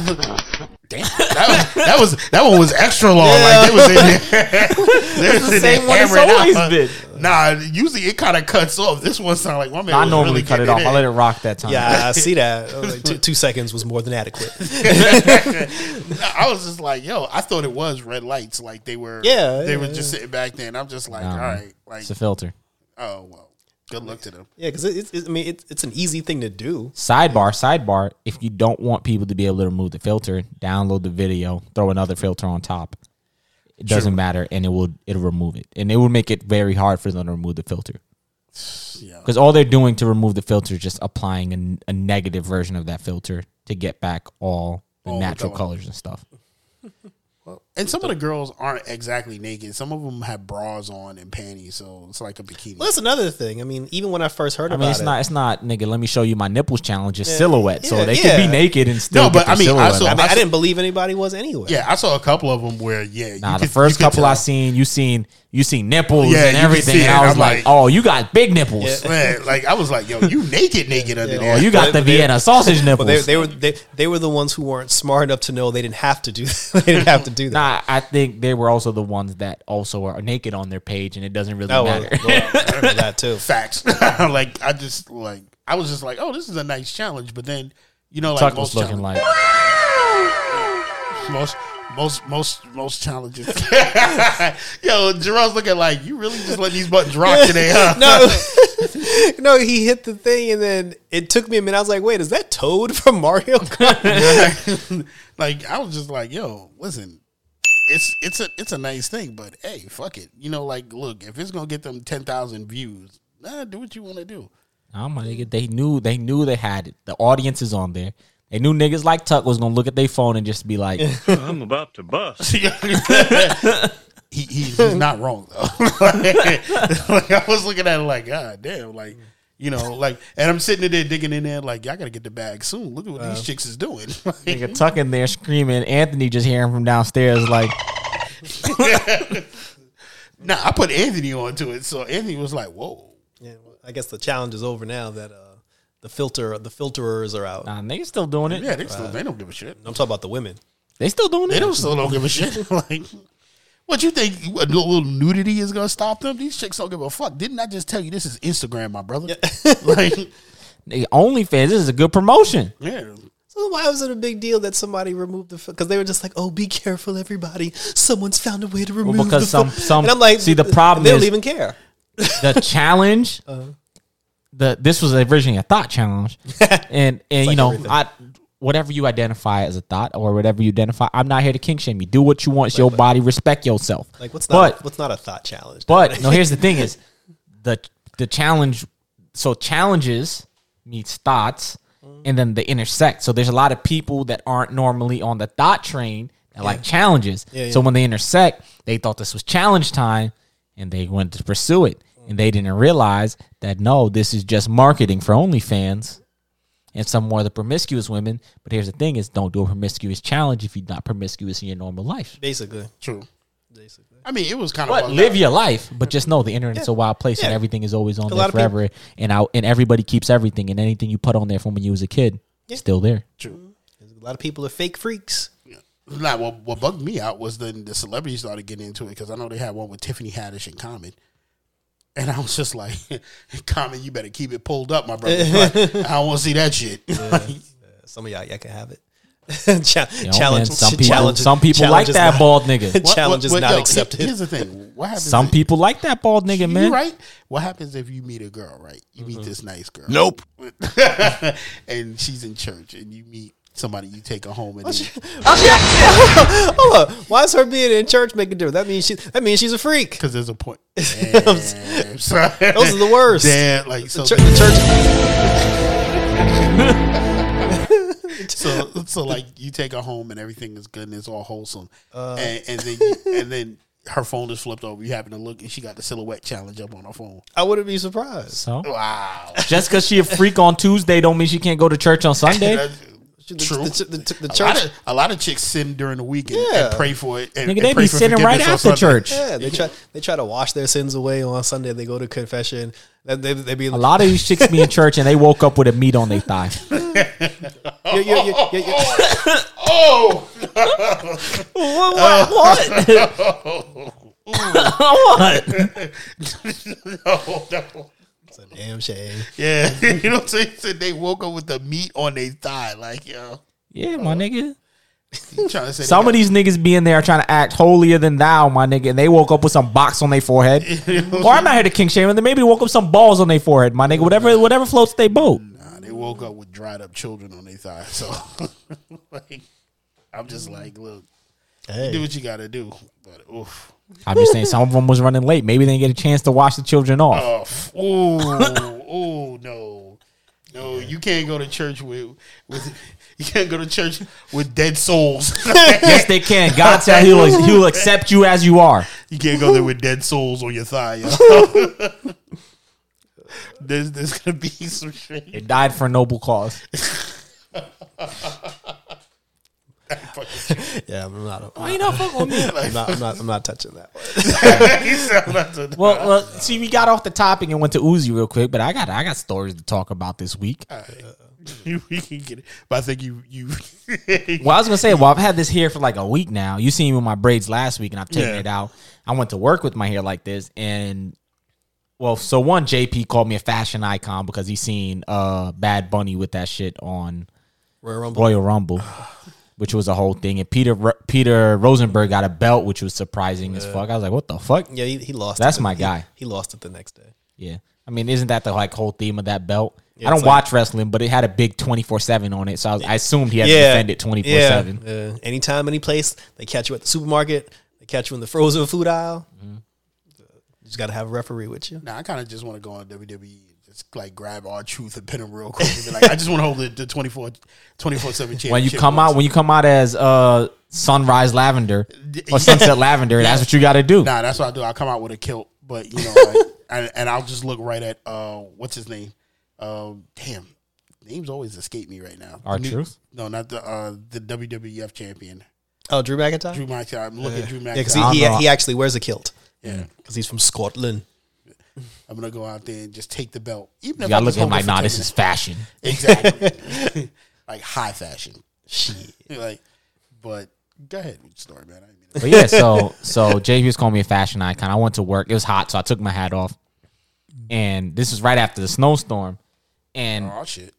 thought, damn, that was, that was that one was extra long. Like it was in there. They the same one it's always out. been. Nah, usually it kind of cuts off. This one sounded like one man. I was normally really cut it getting off. I let it rock that time. Yeah, I see that. Like, two, two seconds was more than adequate. I was just like, yo, I thought it was red lights. Like they were, Yeah, they yeah, were just sitting back there, and I'm just like, Nah, all man. right, like, It's a filter. oh well, good luck to them. Yeah, because it's, it's. I mean, it's it's an easy thing to do. Sidebar, sidebar. If you don't want people to be able to remove the filter, download the video, throw another filter on top. It doesn't matter, and it will it'll remove it, and it will make it very hard for them to remove the filter. Yeah. Because all they're doing to remove the filter is just applying a, a negative version of that filter to get back all the All the natural color. colors and stuff. And some of the girls aren't exactly naked. Some of them have bras on and panties, so it's like a bikini. Well, that's another thing. I mean, even when I first heard I about mean, it's it, not it's not nigga. Let me show you my nipples challenge. It's silhouette, so Yeah, they yeah. could be naked and still. No, but get I mean, I saw- I, mean, I, I- didn't believe anybody was anyway. yeah, I saw a couple of them where yeah, Nah, you the could- first you could couple I seen, you seen you see nipples Yeah, and everything, and. I was like, like- oh, you got big nipples. Man, like I was like, yo, you naked, naked under Oh, there. you got But the they- Vienna sausage nipples. But they, they were they, they were the ones who weren't smart enough to know they didn't have to do they didn't have to do that. Nah, I think they were also the ones that also are naked on their page, and it doesn't really Oh, well, matter. well, I remember that too. Facts. like I just like I was just like, oh, this is a nice challenge. But then you know, like Tuck most was looking challenge- like most most most most challenges. Yo, Jerome looking like you really just let these buttons rock today, huh? No, no, he hit the thing and then it took me a minute. I was like, wait, is that Toad from Mario Kart? like I was just like, yo, listen, it's it's a it's a nice thing, but hey, fuck it. You know, like look, if it's gonna get them ten thousand views, nah, do what you want to do. My nigga, they knew they knew they had it. The audience is on there. They knew niggas like Tuck was gonna look at their phone and just be like, I'm about to bust. he, he he's not wrong though. like, like, I was looking at it like, God damn, like you know, like, and I'm sitting in there digging in there like, y'all gotta get the bag soon. Look at what these chicks is doing. nigga Tuck in there screaming. Anthony just hearing from downstairs like, nah, I put Anthony onto it, so Anthony was like, whoa. yeah, well, I guess the challenge is over now that uh, the filter the filterers are out. nah, niggas still doing it. Yeah, they still they don't give a shit. I'm talking about the women. They still doing They it. don't still don't give a shit. like, what you think? A little nudity is gonna stop them? These chicks don't give a fuck. Didn't I just tell you this is Instagram, my brother? like, Nigga, OnlyFans, this is a good promotion. yeah. So why was it a big deal that somebody removed the? Because they were just like, "Oh, be careful, everybody! Someone's found a way to remove." because the some- fil-" some- and I'm like, see, the problem they don't is- even care. The challenge, Uh-huh. The this was originally a thought challenge, and and you know everything. I whatever you identify as a thought or whatever you identify. I'm not here to kink shame you. Do what you want. It's your body. Respect yourself. Like what's but not what's not a thought challenge? but no, here's the thing: is the the challenge. So challenges meets thoughts, mm-hmm. and then they intersect. So there's a lot of people that aren't normally on the thought train that like challenges. Yeah, So when they intersect, they thought this was challenge time, and they went to pursue it, and they didn't realize that no, this is just marketing for OnlyFans. And some more of the promiscuous women, but here's the thing: is don't do a promiscuous challenge if you're not promiscuous in your normal life. Basically, True. basically. I mean, it was kind of But live your life, but just know the internet's a wild place and everything is always on A there lot people- forever. and out and everybody keeps everything and anything you put on there from when you was a kid, yeah. still there. true. A lot of people are fake freaks. Nah, what what bugged me out was then the celebrities started getting into it because I know they had one with Tiffany Haddish and Common. And I was just like, Common, you better keep it pulled up, my brother. Like, I don't want to see that shit. Like, Some of y'all, y'all can have it. Cha- You know, challenge. man, some people, challenge- some people like challenge is that not- bald nigga. what- Challenge what- is not yo, accepted. Here's the thing: what happens? Some if- people like that bald nigga, You man. right? What happens if you meet a girl, right? You Mm-hmm. meet this nice girl. Nope. and she's in church, and you meet somebody, you take her home, and then, Hold up. Why is her being in church making a difference? That means she. That means she's a freak. because there's a point. Damn. Those are the worst. Damn, like so, Chur- the church. so, so like you take her home, and everything is good, and it's all wholesome, Uh. and, and then you, and then her phone is flipped over. You happen to look, and she got the silhouette challenge up on her phone. I wouldn't be surprised. So Wow, just because she a freak on Tuesday, don't mean she can't go to church on Sunday. That's The, true. The, the, the, the a, lot church. of, a lot of chicks sin during the week and, Yeah. and pray for it. And, Nigga, and they pray be for sitting right forgiveness on after church. Yeah, they try. They try to wash their sins away on Sunday. They go to confession. Then they they be A lot of these chicks be in church and they woke up with a meat on their thigh. Yeah, yeah, yeah, yeah, yeah. Oh. oh, what? Oh. no, no. It's a damn shame. Yeah, you know what I'm saying? Said they woke up with the meat on their thigh. Like, yo, Yeah, my oh. nigga. trying to say Some got- of these niggas be in there trying to act holier than thou, my nigga, and they woke up with some box on their forehead. or I'm not here to king shame them. They maybe woke up some balls on their forehead, my nigga. Whatever, whatever floats their boat. Nah, they woke up with dried up children on their thigh. So, like, I'm just mm. like, look, do what you got to do. But oof, I'm just saying, some of them was running late. Maybe they didn't get a chance to wash the children off. oh, ooh, no, no, you can't go to church with with. You can't go to church with dead souls. yes, they can. God said He will He will accept you as you are. You can't go there with dead souls on your thigh. Yo. there's there's gonna be some shit. It died for a noble cause. Yeah, I'm not. Why you not fuck with me? I'm not. I'm not. I'm not touching that. One. You sound like a- Well, well, see, we got off the topic and went to Uzi real quick, but I got I got stories to talk about this week. you, we can get it, but I think you you. Well, I was gonna say, well, I've had this hair for like a week now. You seen me with my braids last week, and I've taken Yeah. it out. I went to work with my hair like this, and well, so one JP called me a fashion icon because he seen uh Bad Bunny with that shit on Royal Rumble. Royal Rumble, which was a whole thing. And Peter Peter Rosenberg got a belt, which was surprising as fuck. I was like, what the fuck? Yeah, he, he lost. That's it. my He- guy. He, lost it the next day. Yeah. I mean, isn't that the like whole theme of that belt? Yeah, I don't it's like- watch wrestling, but it had a big twenty four seven on it, so I, was, I assumed he had to defend it twenty four seven. Anytime, any place, they catch you at the supermarket. They catch you in the frozen food aisle. Mm-hmm. You just got to have a referee with you. Now, I kind of just want to go on WWE, and just like grab R-Truth and pin them real quick. And be like, I just want to hold the, the 24 24 seven championship. When you come out, when you come out as uh sunrise lavender or sunset lavender, that's what you got to do. Nah, that's what I do. I come out with a kilt, but you know, like, and, and I'll just look right at uh, what's his name? Um, damn, names always escape me right now. R-Truth? No, not the uh, the WWF champion, Oh, Drew McIntyre. Drew McIntyre. I'm looking at Drew yeah, because McIntyre. he, he, he actually wears a kilt yeah, because he's from Scotland. I'm gonna go out there and just take the belt. Even You if got I to look at him hold like, nah, 10 this is fashion. exactly like high fashion. Shit. Like, but go ahead with the story, man. I mean But yeah, so so JP was calling me a fashion icon. I went to work. It was hot, so I took my hat off. And this was right after the snowstorm. And Oh shit.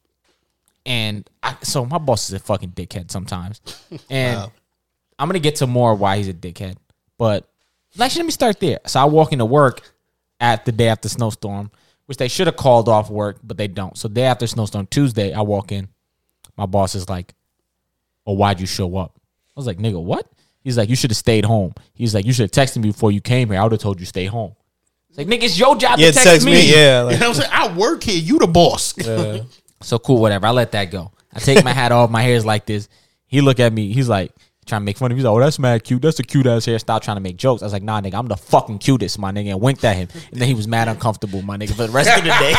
and I, so my boss is a fucking dickhead sometimes. And Wow. I'm gonna get to more why he's a dickhead. But actually, let me start there. So I walk into work at the day after snowstorm, which they should have called off work, but they don't. So day after snowstorm, Tuesday, I walk in. My boss is like, "Oh, why'd you show up? I was like, nigga, what? He's like, you should have stayed home. He's like, you should have texted me before you came here. I would have told you stay home. It's like, nigga, it's your job Yeah, to text, text me. me. Yeah, You know what I'm saying? I work here. You the boss. So cool, whatever. I let that go. I take my hat off. My hair is like this. He look at me. He's like trying to make fun of me. He's like, "Oh, that's mad cute. That's a cute ass hair." Stop trying to make jokes. I was like, "Nah, nigga, I'm the fucking cutest, my nigga." And winked at him. And then he was mad uncomfortable, my nigga, for the rest of the day.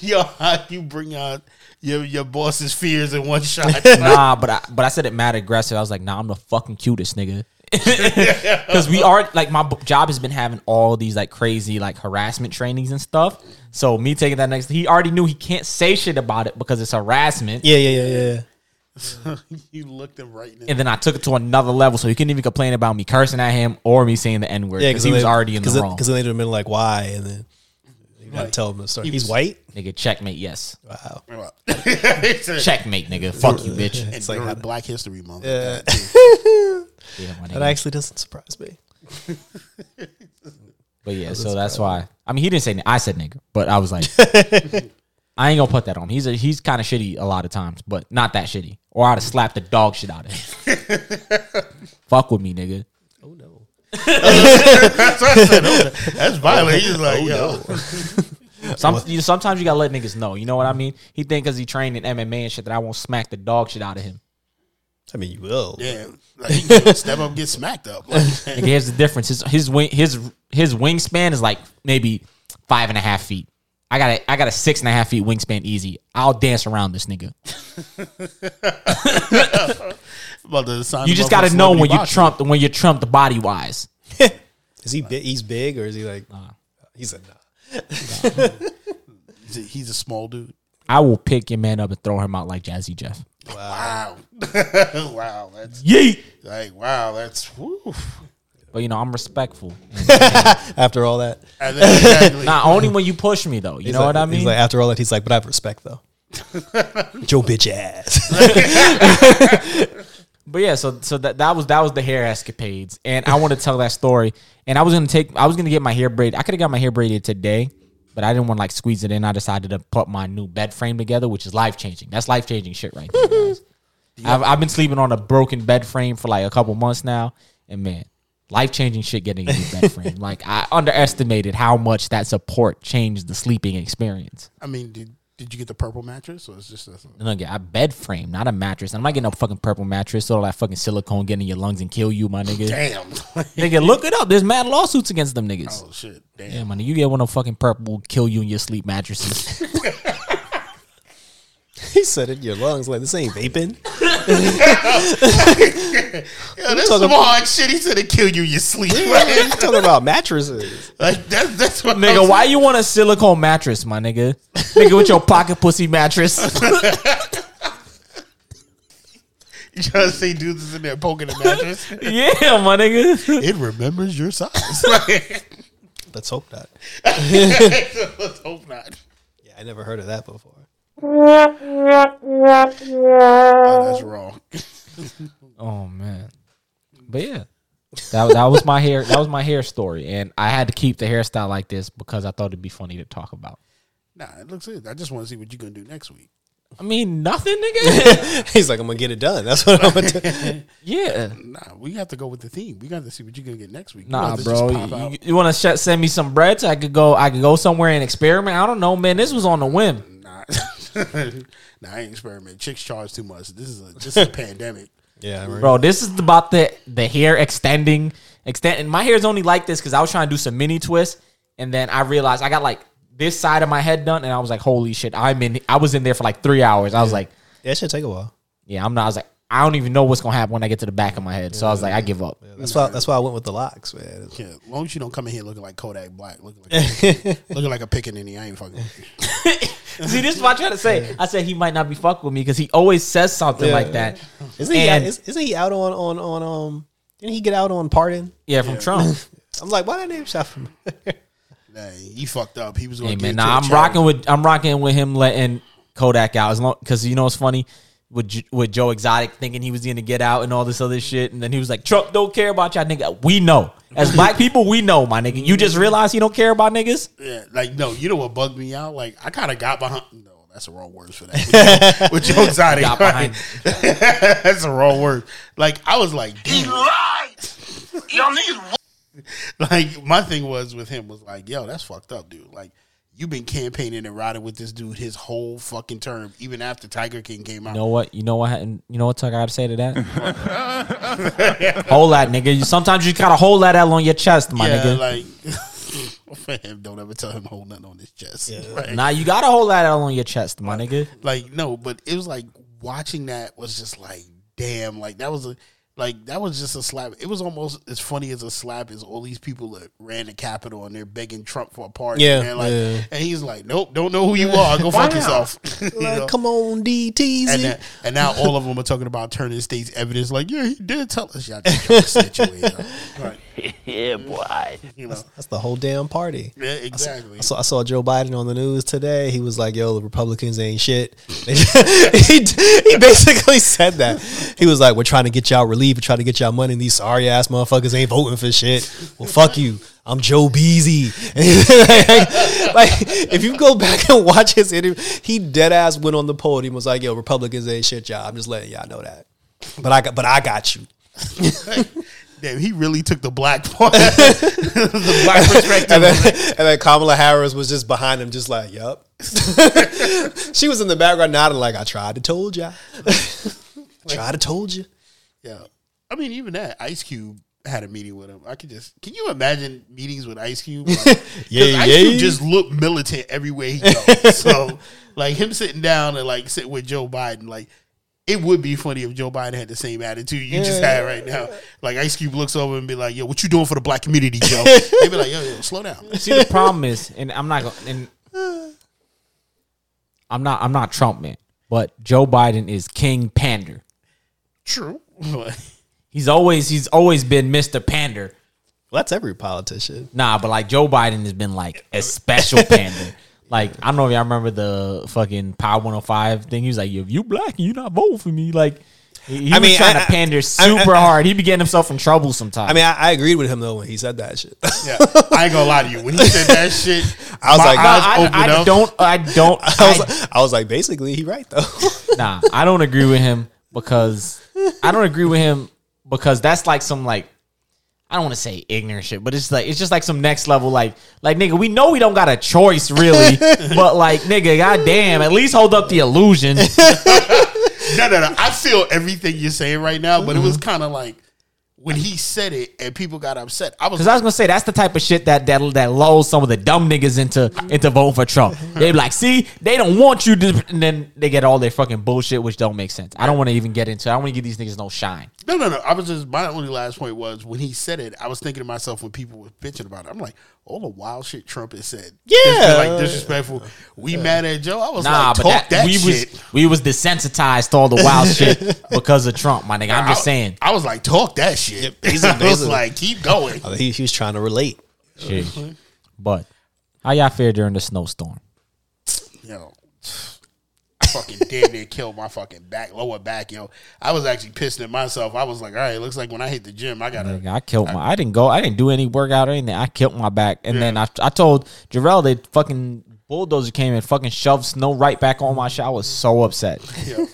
Yo, how you bring out your your boss's fears in one shot? nah, but I but I said it mad aggressive. I was like, "Nah, I'm the fucking cutest, nigga." Because we are like my b- job has been having all these like crazy like harassment trainings and stuff. So me taking that next, he already knew he can't say shit about it because it's harassment. yeah, yeah, yeah, yeah. you looked him right in the And then I took it to another level, so he couldn't even complain about me cursing at him or me saying the N word Yeah, because he was they- already in the cause wrong. Because then they'd have been like, why? And then you gotta tell him the story. He's white? Nigga, checkmate, yes. Wow. Checkmate, nigga. Fuck you, bitch. And It's like during how- Black History Month. Yeah. Yeah, my That nigga. actually doesn't surprise me. But yeah, so that's why. I mean, he didn't say. ni- I said nigga, but I was like, I ain't gonna put that on. him. He's a, he's kind of shitty a lot of times, but not that shitty. Or I'd have slapped the dog shit out of him. Fuck with me, nigga. Oh, no. That's violent. He's like, oh, yo. Some, you, sometimes you gotta let niggas know. You know what I mean? He think because he trained in MMA and shit that I won't smack the dog shit out of him. I mean, you will. Yeah. Like, he can step up get smacked up. Like, Nigga, here's the difference. His his wing his his wingspan is like maybe five and a half feet. I got a I got a six and a half feet wingspan easy. I'll dance around this nigga. about to sign You just got to know when you trump trumped when you're trumped body wise. Is he big? He's big, or is he like? Uh, he's a nah. He's a, he's a small dude. I will pick your man up and throw him out like Jazzy Jeff. Wow. wow. That's Yeet. like, wow. That's, whew. But you know I'm respectful. After all that, exactly. Not only when you push me though. You He's know like- what I mean? He's like, after all that, he's like, but I have respect though. Joe bitch ass. But yeah, so so that that was that was the hair escapades, and I want to tell that story. And I was gonna take, I was gonna get my hair braided. I could have got my hair braided today, but I didn't want to like squeeze it in. I decided to put my new bed frame together, which is life changing. That's life changing shit right there, guys. I've, I've been sleeping on a broken bed frame for like a couple months now, and man, life changing shit getting a new bed frame. Like I underestimated how much that support changed the sleeping experience. I mean, did, did you get the purple mattress or it's just a, And look, a bed frame, not a mattress. I'm not getting a fucking purple mattress, so that fucking silicone getting in your lungs and kill you, my nigga. damn? Nigga, look it up. There's mad lawsuits against them niggas. oh shit! Damn. Yeah, man. You get one of them fucking purple, kill you in your sleep mattresses. he said it in your lungs like this ain't vaping. Yeah, that's some hard shit. He said it kill you. You your sleep. you talking about mattresses? like that's that's what nigga, why you want a silicone mattress, my nigga? nigga with your pocket pussy mattress. You trying to say dudes is in there poking the mattress? yeah, my nigga. it remembers your size. Let's hope not. Let's hope not. Yeah, I never heard of that before. Oh, that's wrong. Oh man. But yeah. That, that was my hair. That was my hair story, and I had to keep the hairstyle like this because I thought it'd be funny to talk about. Nah, it looks good. I just want to see what you're gonna do next week. I mean, nothing, nigga. He's like, I'm gonna get it done. That's what I'm gonna do. yeah, Nah, we have to go with the theme. We got to see what you're gonna get next week. You Nah, bro. just pop out. You, want to sh- send me some bread so I could go? I could go somewhere and experiment. I don't know, man. This was on the whim, Nah, nah, I ain't experiment. Chicks charge too much. This is a this is a pandemic. Yeah, right. bro. This is about the the hair extending, extend. And my hair is only like this because I was trying to do some mini twists, and then I realized I got like this side of my head done, and I was like, holy shit, I'm in. I was in there for like three hours. I was like, Yeah, it should take a while. yeah, I'm not. I was like, I don't even know what's gonna happen when I get to the back of my head. So I was like, I give up. That's why. That's why I went with the locks, man. Yeah, as long as you don't come in here looking like Kodak Black, looking like looking like a pickaninny, I ain't fucking. With you. See, this is what I try to say. I said he might not be fucking with me because he always says something Yeah. like that. Isn't he? And- is, isn't he out on on on um? Didn't he get out on pardon? Yeah, from Trump. I'm like, why that name shot from? Nah, he fucked up. He was going Hey to man, nah, I'm rocking with I'm rocking with him letting Kodak out as long because you know what's funny with with Joe Exotic thinking he was gonna get out and all this other shit, and then he was like, "Trump don't care about y'all nigga." We know as black people, we know my nigga. You just realize he don't care about niggas. Yeah, like no, you know what bugged me out? Like I kind of got behind. No, that's the wrong words for that. With Joe Exotic, Got right? that's the wrong word. Like I was like, damn. Y'all niggas like my thing was with him was like, yo, that's fucked up, dude. Like you've been campaigning and riding with this dude his whole fucking term, even after Tiger King came out. You know what? You know what? You know what? Tuck, I gotta say to that. hold that, nigga. You, sometimes you gotta hold that L on your chest, my yeah, nigga. like for him, don't ever tell him hold nothing on his chest. Right? nah, you gotta hold that L on your chest, my nigga. Like no, but it was like watching that was just like, damn, like that was a like that was just a slap. It was almost as funny as a slap as all these people that ran the Capitol and they're begging Trump for a pardon. Yeah, man. Like, yeah. and he's like, nope, don't know who you are. Go fuck yourself. You Like, know? come on, DTZ. And, that, and now all of them are talking about turning state's evidence. Like, yeah, he did tell us. Y'all just trying to snitch your way up. Right. Yeah, boy. You know. That's the whole damn party. Yeah, exactly. I saw, I saw Joe Biden on the news today. He was like, "Yo, the Republicans ain't shit." he, he basically said that. He was like, "We're trying to get y'all relief. We're trying to get y'all money. And these sorry ass motherfuckers ain't voting for shit. Well, fuck you. I'm Joe Beasy." like, if you go back and watch his interview, he dead ass went on the podium was like, "Yo, Republicans ain't shit, y'all. I'm just letting y'all know that." But I got, but I got you. Damn, he really took the black part, the black perspective. and then, and then Kamala Harris was just behind him, just like, "Yup." she was in the background nodding, like, "I tried to told ya, tried to told you." Yeah, I mean, even that Ice Cube had a meeting with him. I could just can you imagine meetings with Ice Cube? Like, 'cause Yeah, Ice yeah. Cube just looked militant everywhere he goes. so, like him sitting down and like sitting with Joe Biden, like. It would be funny if Joe Biden had the same attitude you just had right now. Like Ice Cube looks over and be like, "Yo, what you doing for the black community, Joe?" They be like, "Yo, yo, slow down." See, the problem is, and I'm not going, and I'm not, I'm not Trump man, but Joe Biden is King Pander. True. He's always, he's always been Mr. Pander. Well, that's every politician. Nah, but like Joe Biden has been like a special pander. Like I don't know if y'all remember the fucking Power 105 thing. He was like, "If you black and you not voting for me," like he, he I was mean, trying I- to pander I- super hard. He be getting himself in trouble sometimes. I mean, I, I agreed with him though when he said that shit. yeah, I ain't gonna lie to you. When he said that shit, I was my like, No, eyes I, opened I don't, I don't, I was, I, like, I was like, basically, he right though. nah, I don't agree with him because I don't agree with him because that's like some like I don't want to say ignorant shit, but it's like it's just like some next level like like nigga, we know we don't got a choice really, but like nigga, goddamn, at least hold up the illusion. No, no, no. I feel everything you're saying right now, but it was Mm-hmm. kind of like when he said it and people got upset. I was Because I was gonna say that's the type of shit that that that lulls some of the dumb niggas into into voting for Trump. They be like, see, they don't want you to, and then they get all their fucking bullshit, which don't make sense. I don't want to even get into. I want to give these niggas no shine. no, no, no. I was just my only last point was when he said it. I was thinking to myself when people were bitching about it. I'm like, all the wild shit Trump has said. Yeah. Like disrespectful. We mad at Joe. I was Nah, like, but talk that, that, we shit. was we was desensitized to all the wild shit because of Trump, my nigga. I'm just saying. I was like, talk that shit. Basically- I was like, keep going. he, he was trying to relate. Shit. Uh-huh. But how y'all fare during the snowstorm? yo, I fucking damn near killed my fucking back, lower back, yo. I was actually pissed at myself. I was like, all right, looks like when I hit the gym, I gotta. Nigga, I killed my. I didn't go. I didn't do any workout or anything. I killed my back, and then I I told Jarrell they fucking bulldozer came and fucking shoved snow right back on my shit. I was so upset. yo.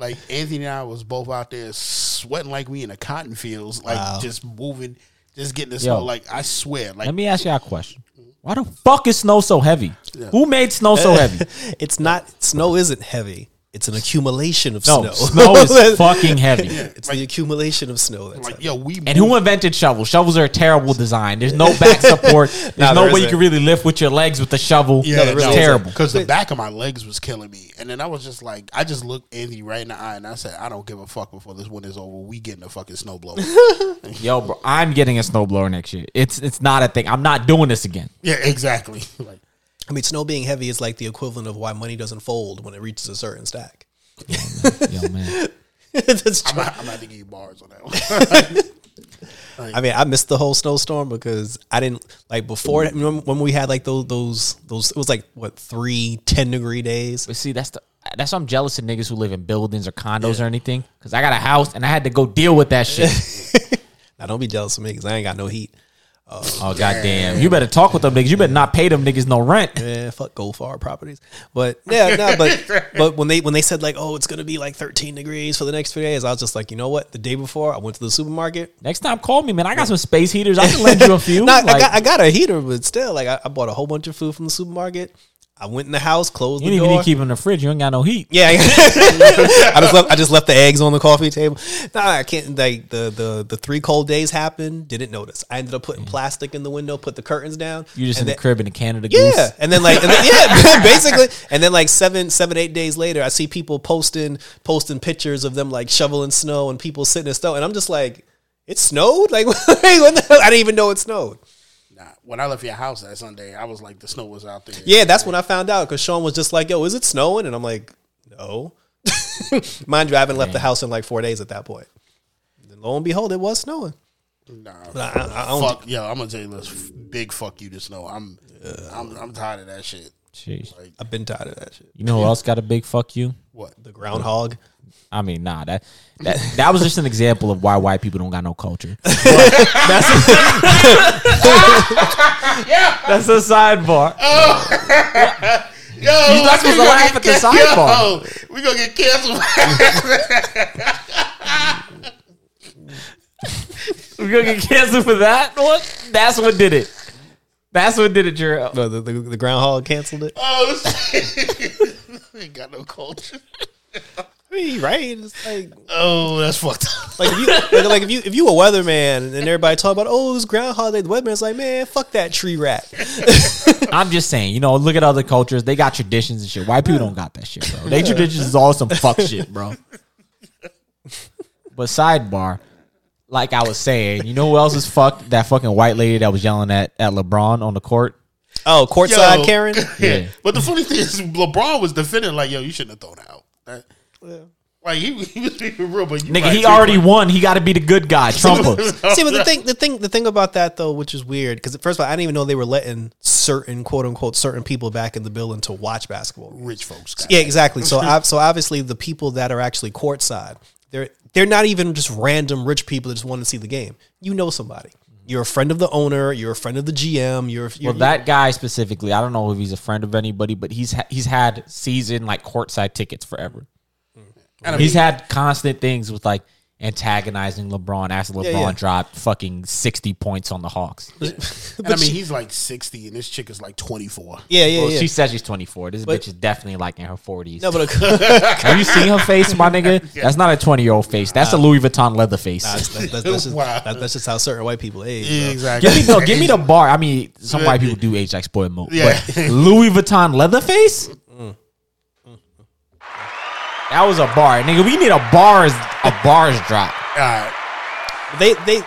Like Anthony and I was both out there sweating like we in the cotton fields, like just moving, just getting the snow. Yo. Like I swear, like Let me ask y'all a question. Why the fuck is snow so heavy? Who made snow so heavy? It's not snow. Isn't heavy. It's an accumulation of No, snow. snow is fucking heavy. It's the accumulation of snow. That's like yo, we And who invented shovels? Shovels are a terrible design. There's no back support. There's Nah, no there way you isn't. can really lift with your legs with the shovel. Yeah, it's no, terrible. Because the back of my legs was killing me, and then I was just like, I just looked Anthony right in the eye, and I said, I don't give a fuck before this winter's over. We getting a fucking snowblower. Yo, bro, I'm getting a snowblower next year. It's it's not a thing. I'm not doing this again. yeah, exactly. Like, I mean, snow being heavy is like the equivalent of why money doesn't fold when it reaches a certain stack. Yo, man. That's I'm true. not, I'm not to give you bars on that one. I mean, I missed the whole snowstorm because I didn't like before. When we had like those those those? It was like what three 10 degree days. But see, that's the that's why I'm jealous of niggas who live in buildings or condos or anything. Cause I got a house and I had to go deal with that shit. Now don't be jealous of me because I ain't got no heat. Oh, oh goddamn! You better talk with them niggas. You better not pay them niggas no rent. Yeah, fuck Goldfarb properties. But yeah, no, but but when they when they said like, oh, it's gonna be like 13 degrees for the next few days, I was just like, you know what? The day before, I went to the supermarket. Next time, call me, man. I got some space heaters. I can lend you a few. No, I, got, I got a heater, but still, like, I, I bought a whole bunch of food from the supermarket. I went in the house, closed you the don't even need to keep in the fridge. You ain't got no heat. Yeah, I just left. I just left the eggs on the coffee table. Nah, I can't. Like the the the three cold days happened. Didn't notice. I ended up putting mm. plastic in the window, put the curtains down. You just in the crib in the Canada Yeah, Goose. Yeah. And then like, and then, yeah, basically, and then like seven, seven, eight days later, I see people posting, posting pictures of them like shoveling snow and people sitting in snow, and I'm just like, it snowed. Like, when the hell? I didn't even know it snowed. Nah, when I left your house that Sunday, I was like, the snow was out there. Yeah, that's when I found out because Sean was just like, "Yo, is it snowing?" And I'm like, "No." Mind you, I haven't left the house in like four days at that point. And lo and behold, it was snowing. Nah, I, I, I don't, fuck, yo, I'm gonna tell you this big fuck you to snow. I'm, I'm, I'm tired of that shit. Jeez. I've been tired of that shit. You know who else got a big fuck you? What? The groundhog. I mean, nah, that that that was just an example of why white people don't got no culture. But that's that's a sidebar. Oh. Yo, You're not supposed to laugh at the sidebar. Yo, we gonna get canceled. We're gonna get canceled for that. What? That's what did it. That's what did it, Gerald. No, the, the, the groundhog canceled it. oh, shit. ain't got no culture. I mean, right? It's like, Oh, that's fucked up. like if you like, like if you if you a weatherman and everybody talk about oh this groundhog day, the weatherman's like man fuck that tree rat. I'm just saying, you know, look at other cultures. They got traditions and shit. White people don't got that shit, bro. They traditions is all some fuck shit, bro. But sidebar, like I was saying, you know who else is fucked? That fucking white lady that was yelling at, at LeBron on the court. Oh, courtside Yo. Karen. Yeah. But the funny thing is, LeBron was defending like, yo, you shouldn't have thrown out. That- Like he, he was being real, but you Nigga, right, he too. already won. He got to be the good guy. Trump. See, but the thing, the thing, the thing about that though, which is weird, because first of all, I didn't even know they were letting certain quote unquote certain people back in the building to watch basketball. rich folks. Got Yeah, exactly. So, I, so obviously, the people that are actually courtside, they're they're not even just random rich people that just want to see the game. You know somebody. You're a friend of the owner. You're a friend of the GM. You're, you're Well, that guy specifically, I don't know if he's a friend of anybody, but he's ha- he's had season like courtside tickets forever. And I he's mean- had constant things with like antagonizing LeBron after LeBron yeah. dropped fucking sixty points on the Hawks. And I mean, he's like sixty, and this chick is like twenty four. yeah, yeah, Well, yeah. she says she's twenty four. This But- bitch is definitely like in her forties. no, but Have you seen her face, my nigga? That's not a twenty year old face. That's a Louis Vuitton leather face. that's, that's, that's, that's, just, Wow. that- that's just how certain white people age. bro. exactly. Give me no, give me the bar. I mean, some white people do age like spoiled milk. Yeah. But Louis Vuitton leather face? That was a bar. Nigga, we need a bars a bars drop. All right. They they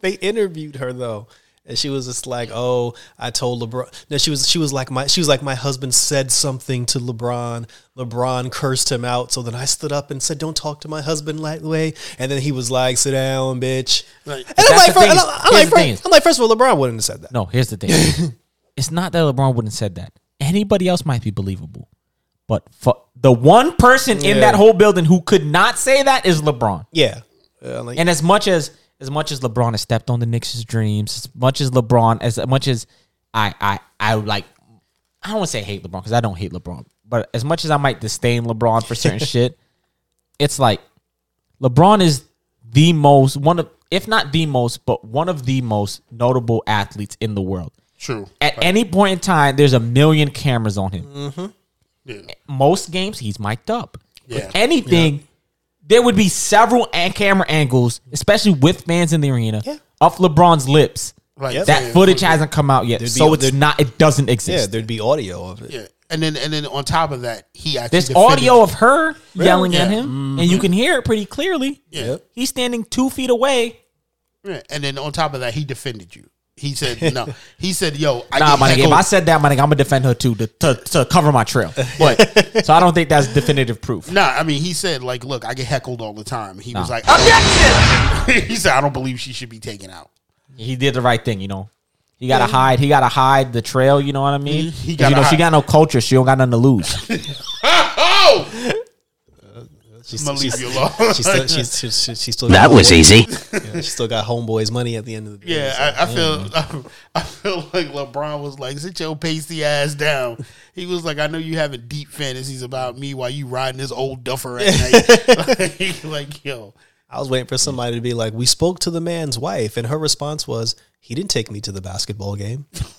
they interviewed her though. And she was just like, "Oh, I told LeBron." No, she was she was like my she was like my husband said something to LeBron. LeBron cursed him out. So then I stood up and said, "Don't talk to my husband that way." And then he was like, "Sit down, bitch." Like, And I'm like, the fir- thing I'm like, I'm like, the thing fir- is- I'm like, first of all, LeBron wouldn't have said that. No, here's the thing. it's not that LeBron wouldn't have said that. Anybody else might be believable. But for the one person in Yeah. that whole building who could not say that is LeBron. Yeah, like, And as much as as much as LeBron has stepped on the Knicks' dreams, as much as LeBron, as much as I I I like, I don't want to say hate LeBron because I don't hate LeBron, but as much as I might disdain LeBron for certain shit, it's like LeBron is the most one of, if not the most, but one of the most notable athletes in the world. True. At any point in time, there's a million cameras on him. Mm-hmm. Mm-hmm. Yeah. Most games, he's mic'd up. Yeah. If anything, there would be several an- camera angles, especially with fans in the arena, Yeah. of LeBron's lips. Like Yep. That yeah, footage hasn't come out yet, There'd be- so it's not. It doesn't exist. yeah, there'd be audio of it. Yeah. And then and then on top of that, he actually There's defended- audio of her yelling at Yeah. him, and you can hear it pretty clearly. Yeah. He's standing two feet away. Yeah. And then on top of that, he defended you. He said no. He said, "Yo, I Nah, my nigga. If I said that, my nigga, I'm gonna defend her too to, to, to cover my trail. But so I don't think that's definitive proof. Nah, I mean, he said like, look, I get heckled all the time. He was like, objection. he said, I don't believe she should be taken out. He did the right thing, you know. He gotta hide. He gotta hide the trail. You know what I mean? Mm-hmm. He- he gotta you know she got no culture. She don't got nothing to lose. She's, I'm gonna leave she's, you alone. she's still, she's, she's, she's, she's still That was homeboy- easy. Yeah, she still got homeboys money at the end of the day. Yeah, so. I, I feel I, feel like LeBron was like, "Sit your pasty ass down." He was like, "I know you having deep fantasies about me while you riding this old duffer at night." like, like, yo, I was waiting for somebody to be like, "We spoke to the man's wife," and her response was, "He didn't take me to the basketball game."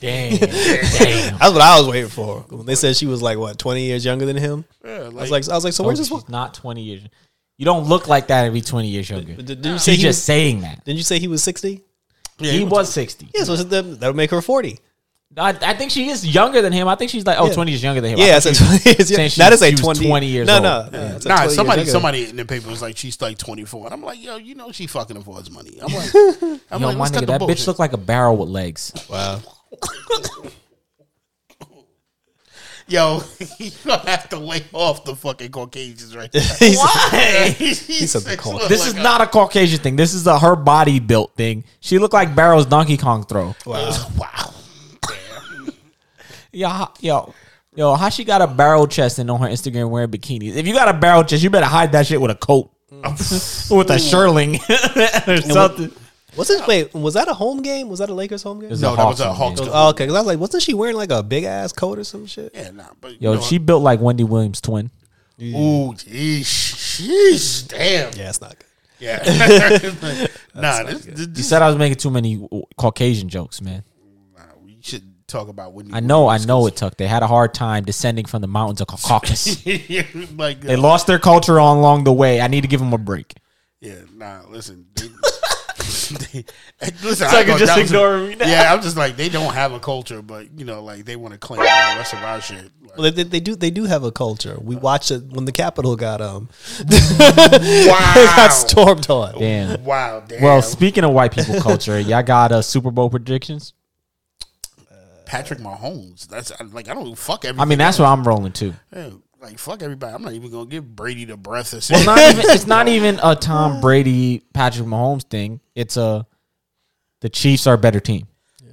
Damn. Damn. That's what I was waiting for. When they said she was like what twenty years younger than him, yeah, I was like, like, I was like, so Oh, where's this? one? not 20 years. You don't look like that every 20 years younger. Did, did you say She's he just was, saying that. Didn't you say he was sixty? yeah, he was 60. Yeah, so that that would make her forty. I, I think she is younger than him. I think she's like, oh, Yeah. 20 years younger than him. Yeah, think that's she's- a, saying that is a twenty. 20 years no, old. no, no, that's Nah, somebody somebody in the paper was like, she's like 24. And I'm like, yo, you know she fucking affords money. I'm like, I'm Yo, like, my nigga, the that bitch bullshit. looked like a barrel with legs. Wow. Yo, you gonna have to lay off the fucking Caucasians right there. He's- Why? he said the Caucasian. This is not a Caucasian thing. This is a her body built thing. She looked like Barrow's Donkey Kong throw. Wow. wow. Yo, yo, yo, how she got a barrel chest and on her Instagram wearing bikinis? If you got a barrel chest, you better hide that shit with a coat, with a mm. shearling or something. Was this wait? Was that a home game? Was that a Lakers home game? No, that was a Hawks Hawks game. game. Oh, okay. Because I was like, wasn't she wearing like a big ass coat or some shit? Yeah, nah, but Yo, you know, she built like Wendy Williams' twin. Ooh, geez, sheesh, damn. Yeah, it's not good. Yeah. nah, this, this, You said I was making too many Caucasian jokes, man. Nah, we should talk about Whitney. I know, I know it took. They had a hard time descending from the mountains of Caucasus. it. like, they uh, lost their culture on along the way. I need to give them a break. yeah, nah, listen. They, they, hey, listen, So I ain't can gonna just doubt- ignore me now. Yeah, I'm just like they don't have a culture, but you know, like they want to claim the rest of our shit. Like, Well, they, they do. They do have a culture. We watched it when the Capitol got um wow, got stormed on. Damn. wow, damn. Well, speaking of white people culture, y'all got uh, Super Bowl predictions? Patrick Mahomes. That's like I don't fuck everything. I mean, that's else. where I'm rolling too. Yeah, like fuck everybody. I'm not even gonna give Brady the breath of Well, not even, it's not even a Tom Brady, Patrick Mahomes thing. It's a the Chiefs are a better team.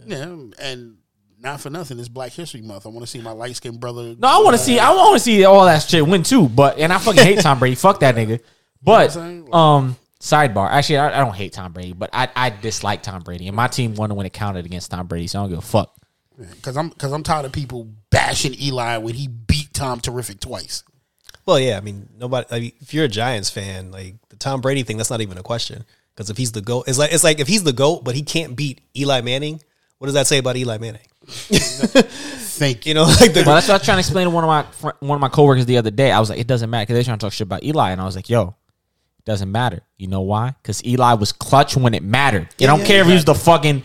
Yeah, and not for nothing. It's Black History Month. I want to see my light skinned brother. No, I want to see. I want to see all that shit win too. But and I fucking hate Tom Brady. Fuck that nigga. But You know what um, sidebar. Actually, I, I don't hate Tom Brady, but I I dislike Tom Brady, and my team won when it counted against Tom Brady. So I don't give a fuck. Because I'm because I'm tired of people bashing Eli when he beat Tom Terrific twice. Well, yeah. I mean, nobody. I mean, if you're a Giants fan, like the Tom Brady thing, that's not even a question. Because if he's the goat, it's like it's like if he's the goat, but he can't beat Eli Manning. What does that say about Eli Manning? Thank you. You know, like the Well, that's what I was trying to explain to one of my fr- one of my coworkers the other day. I was like, it doesn't matter because they're trying to talk shit about Eli, and I was like, yo, it doesn't matter. You know why? Because Eli was clutch when it mattered. I don't yeah, care if he was the fucking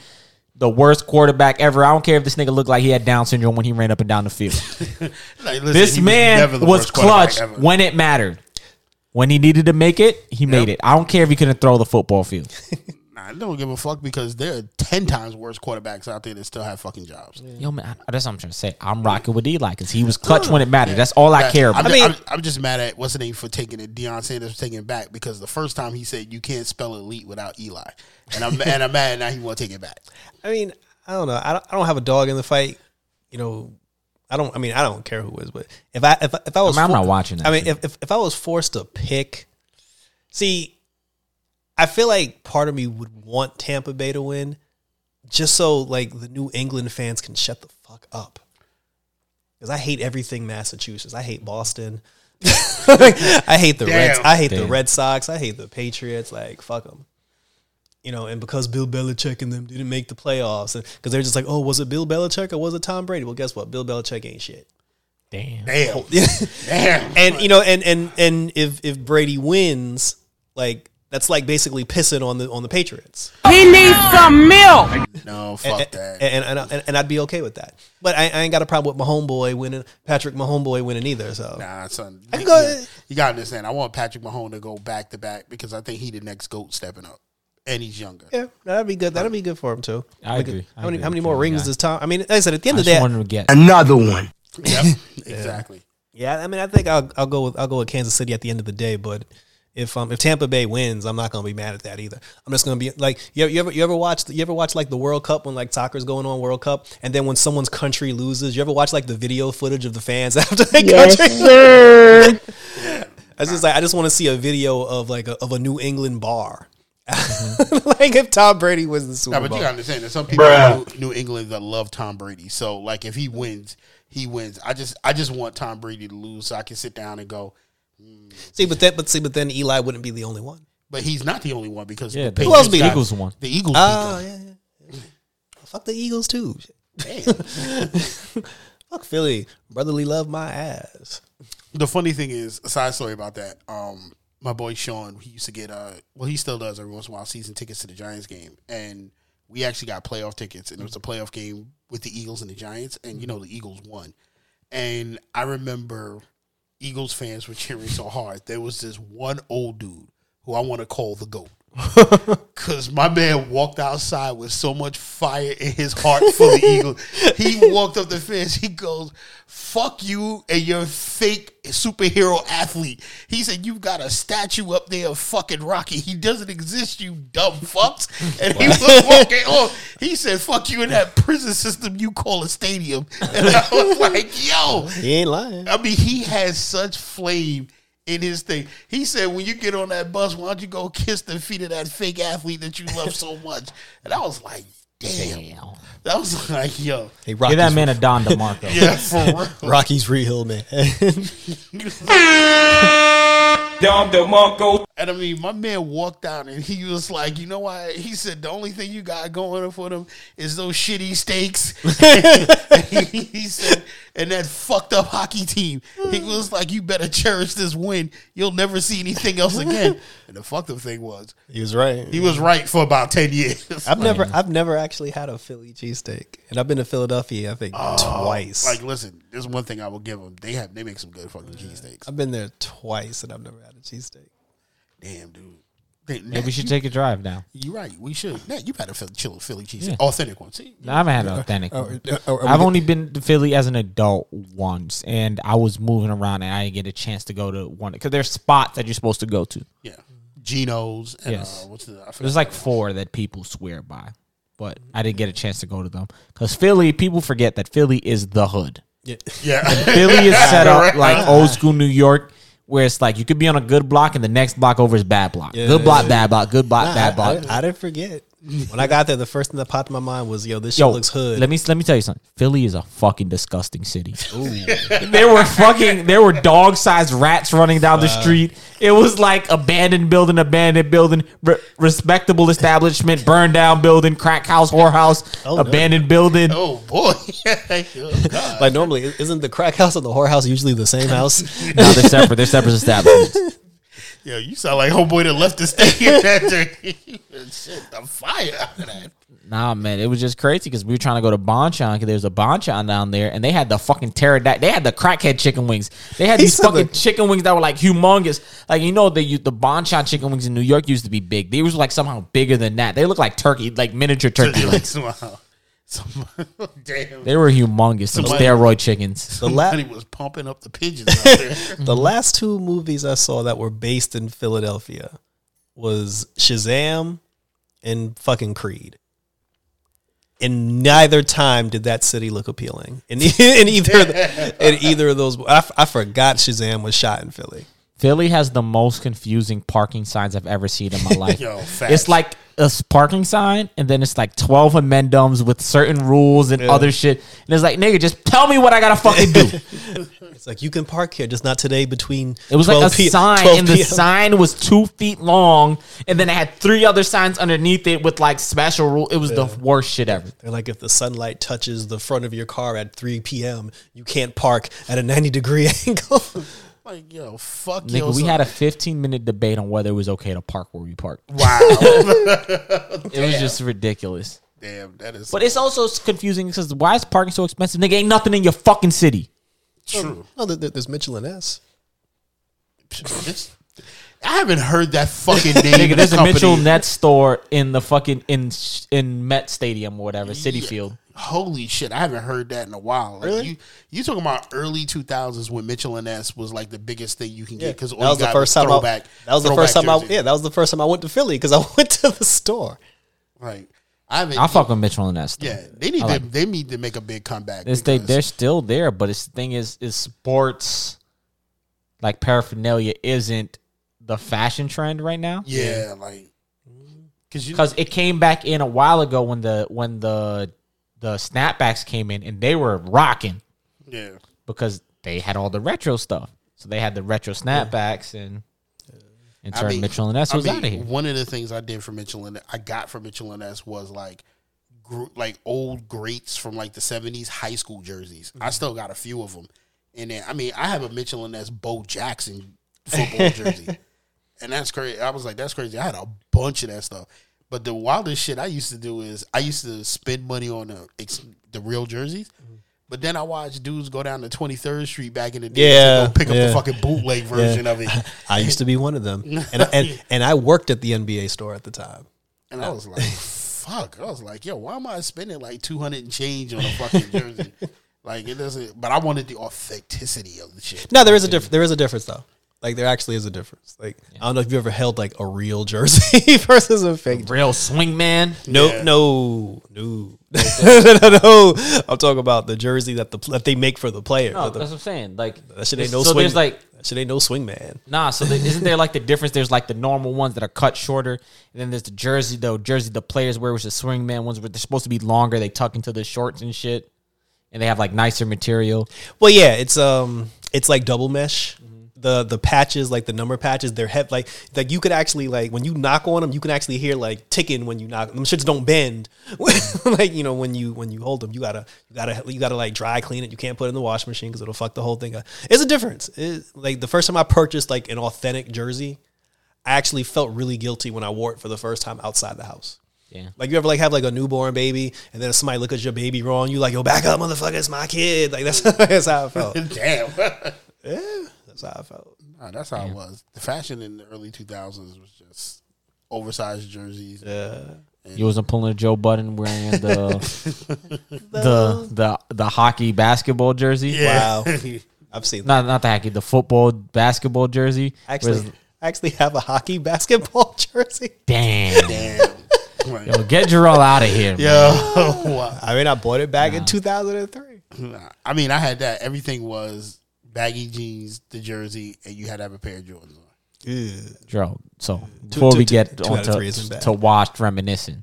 the worst quarterback ever. I don't care if this nigga looked like he had Down syndrome when he ran up and down the field. Like, listen, this man was worst clutch when it mattered. When he needed to make it, he made it. I don't care if he couldn't throw the football field. Nah, I don't give a fuck because there are ten times worse quarterbacks out there that still have fucking jobs. Yo, man, I- that's what I'm trying to say. I'm rocking with Eli because he was clutch when it mattered. That's all I care about. I'm, I mean- I'm, I'm just mad at what's the name for taking it. Deion Sanders for taking it back because the first time he said you can't spell elite without Eli, and I'm and I'm mad now he won't take it back. I mean, I don't know. I don't, I don't have a dog in the fight. You know, I don't. I mean, I don't care who is, but if I if, I- if I was, I mean, I'm not watching that I mean, if, if if I was forced to pick, see, I feel like part of me would want Tampa Bay to win, just so like the New England fans can shut the fuck up. Because I hate everything Massachusetts. I hate Boston. I hate the Reds. I hate the Red Sox. I hate the Patriots. Like fuck them you know, and because Bill Belichick and them didn't make the playoffs, because they're just like, oh, was it Bill Belichick or was it Tom Brady? Well, guess what? Bill Belichick ain't shit. Damn. Damn, damn. And you know, and and and if if Brady wins, like that's like basically pissing on the on the Patriots, He needs some milk. No, fuck and, that. and, and and and I'd be okay with that. But I, I ain't got a problem with my homeboy winning, Patrick Mahomeboy winning either. So Nah, son. I can you, go- you- you gotta understand. I want Patrick Mahomes to go back to back because I think he the next goat stepping up, and he's younger. yeah, that'd be good. That'd be good for him too. I Like, agree. I How many agree how many more rings guy. does Tom? I mean, like I said, at the end I of the just day, wanted to get. Another one. Yep, exactly. Yeah, I mean, I think I'll I'll go with I'll go with Kansas City at the end of the day. But if um if Tampa Bay wins, I'm not gonna be mad at that either. I'm just gonna be like you, you ever you ever watch you ever watch like the World Cup when like soccer's going on World Cup, and then when someone's country loses, you ever watch like the video footage of the fans after their country? sir. I just like I just want to see a video of like a, of a New England bar. like if Tom Brady was the Super No, but Bowl. you gotta understand. There's some people in New, New England that love Tom Brady. So like, if he wins, he wins. I just I just want Tom Brady to lose so I can sit down and go. See, but that but see, but then Eli wouldn't be the only one. But he's not the only one because Yeah, the the Patriots else be got- him? Eagles one? The Eagles. Oh beat yeah, yeah. Fuck the Eagles too. them. Fuck Philly. Brotherly love my ass. The funny thing is, a side story about that. Um, my boy Sean, he used to get uh, well, he still does every once in a while season tickets to the Giants game, and we actually got playoff tickets, and it was a playoff game with the Eagles and the Giants, and you know the Eagles won, and I remember Eagles fans were cheering so hard. There was this one old dude who I want to call the goat. Cause my man walked outside with so much fire in his heart for the Eagles. He walked up the fence. He goes, "Fuck you and your fake superhero athlete." He said, "You've got a statue up there of fucking Rocky. He doesn't exist, you dumb fucks." And he was walking off. He said, "Fuck you in that prison system you call a stadium." And I was like, "Yo." He ain't lying. I mean, he has such flame in his thing. He said, when you get on that bus, why don't you go kiss the feet of that fake athlete that you love so much? And I was like, damn. Damn. That was like, yo. Hey, Give that man a Don DeMarco. Yeah, for real. Rocky's real, man. Dom DeMarco. And I mean, my man walked out and he was like, you know what? He said, the only thing you got going for them is those shitty steaks. And he, he said, and that fucked up hockey team. He was like, you better cherish this win. You'll never see anything else again. And the fucked up thing was, he was right. he was right for about 10 years. I've never, I've never actually had a Philly cheesesteak, and I've been to Philadelphia, I think, oh, twice. Like, listen, there's one thing I will give them. They have, they make some good fucking cheesesteaks. I've been there twice, and I've never had a cheesesteak. Damn, dude. Maybe we should take a drive now. You're right. We should. Nat, you've had a Philly, chill Philly cheesesteak. Yeah. Authentic one. See? No, I haven't had an authentic. Oh, one. uh, oh, I've only been to Philly as an adult once, and I was moving around, and I didn't get a chance to go to one because there's spots that you're supposed to go to. Yeah. Geno's and Yes. uh, what's the There's like four that people swear by, but I didn't get a chance to go to them because Philly. People forget that Philly is the hood. Yeah. Yeah. Philly is set up like old school New York, where it's like you could be on a good block and the next block over is bad block. Yeah. good block, bad block. Good block, I, bad block. I, I didn't forget. When I got there, the first thing that popped in my mind was, "Yo, this shit Yo, looks hood." Let me let me tell you something. Philly is a fucking disgusting city. there were fucking there were dog sized rats running down the street. It was like abandoned building, abandoned building, re- respectable establishment, burned down building, crack house, whorehouse, Oh, no. abandoned building. oh boy. oh, like normally, isn't the crack house and the whorehouse usually the same house? No, they're separate. They're separate establishments. Yo, you sound like homeboy that left the stadium after shit, the fire out of that. Nah, man, it was just crazy because we were trying to go to Bonchon because there's a Bonchon down there, and they had the fucking pterodactyl. They had the crackhead chicken wings. They had these fucking the- chicken wings that were like humongous. Like you know, the the Bonchon chicken wings in New York used to be big. They was like somehow bigger than that. They look like turkey, like miniature turkey Like, legs. somehow, some, damn. They were humongous. Some steroid chickens. The, la- was pumping up the pigeons out there. the last two movies I saw that were based in Philadelphia was Shazam and fucking Creed. In neither time did that city look appealing. In, in either in either of those, I, f- I forgot Shazam was shot in Philly. Philly has the most confusing parking signs I've ever seen in my life. Yo. It's like a parking sign, and then it's like twelve amendums with certain rules and other shit. And it's like, nigga, just tell me what I gotta fucking do. It's like you can park here, just not today. Between It was like 12 a p- sign, and the sign was two feet long, and then it had three other signs underneath it with like special rule. It was the worst shit ever. They're like if the sunlight touches the front of your car at 3 p.m., you can't park at a 90 degree angle. Like, yo, fuck Nigga, yo. we had a 15 minute debate on whether it was okay to park where we parked. wow. It was just ridiculous. damn, that is But it's also confusing because why is parking so expensive? Nigga, ain't nothing in your fucking city. true. oh, there- there's Mitchell & Ness. It's- I haven't heard that fucking name. Nigga, of there's a company. Mitchell & Ness store in the fucking in in Met Stadium or whatever, Citi Field. Holy shit, I haven't heard that in a while. Like Really? you, you talking about early two thousands when Mitchell and Ness was like the biggest thing you can get because that was the first time. throwback. I, that was the first time. I, yeah, that was the first time I went to Philly because I went to the store. Right. I haven't. I fuck with Mitchell and Ness. Yeah, they need I to. They need to make a big comeback. It's, They they're still there, but it's the thing is is sports. like paraphernalia isn't the fashion trend right now. Yeah, like because because it came back in a while ago when the when the the snapbacks came in and they were rocking yeah. because they had all the retro stuff. So they had the retro snapbacks and and I mean- Mitchell and Ness I was mean, out of here. One of the things I did for Mitchell and I got from Mitchell and Ness was like, gr- like old greats from like the seventies high school jerseys. Mm-hmm. I still got a few of them, and then I mean I have a Mitchell and Ness Bo Jackson football jersey, and that's crazy. I was like, that's crazy. I had a bunch of that stuff. But the wildest shit I used to do is I used to spend money on the the real jerseys. But then I watched dudes go down to Twenty Third Street back in the day Yeah, pick up yeah. the fucking bootleg version of it. I used to be one of them, and and and I worked at the NBA store at the time. And I was like, fuck. I was like, yo, why am I spending like 200 and change on a fucking jersey? like, it doesn't, but I wanted the authenticity of the shit. No, there is a difference. There is a difference though. Like there actually is a difference. Like I don't know if you ever held like a real jersey versus a fake. Real swing man. No, Yeah. no, no, no, no, no. I'm talking about the jersey that the that they make for the player. No, The- that's what I'm saying. Like that shit ain't no so swing. there's like that shit ain't no swing man. Nah, so there, isn't there like the difference? There's like the normal ones that are cut shorter, and then there's the jersey, though jersey the players wear, which is the swingman ones, where they're supposed to be longer. They tuck into the shorts and shit, and they have like nicer material. Well, yeah, it's um, it's like double mesh. The the patches, like the number patches, they're heavy. Like like you could actually like when you knock on them, you can actually hear like ticking when you knock. Them shits don't bend. like you know when you when you hold them, you gotta you gotta you gotta like dry clean it. You can't put it in the washing machine because it'll fuck the whole thing up. It's a difference. It, like the first time I purchased like an authentic jersey, I actually felt really guilty when I wore it for the first time outside the house. Yeah, Like you ever like have like a newborn baby and then somebody look at your baby wrong, you like, yo, back up, motherfucker, it's my kid. Like that's that's how I felt. Damn. Yeah, that's how I felt. Nah, that's how it was. The fashion in the early 2000s was just oversized jerseys. Yeah. you wasn't pulling a Joe Budden wearing the the the the hockey basketball jersey. Wow. I've seen that. Not not the hockey, the football basketball jersey. Actually, Whereas- I actually have a hockey basketball jersey. damn, Damn. Like, Yo, get Jarrell out of here. man. yo, wow. I mean, I bought it back in 2003. Nah, I mean, I had that. Everything was baggy jeans, the jersey, and you had to have a pair of Jordans on. Joe. So before two- we get two on out of three isn't to, bad. to washed reminiscing,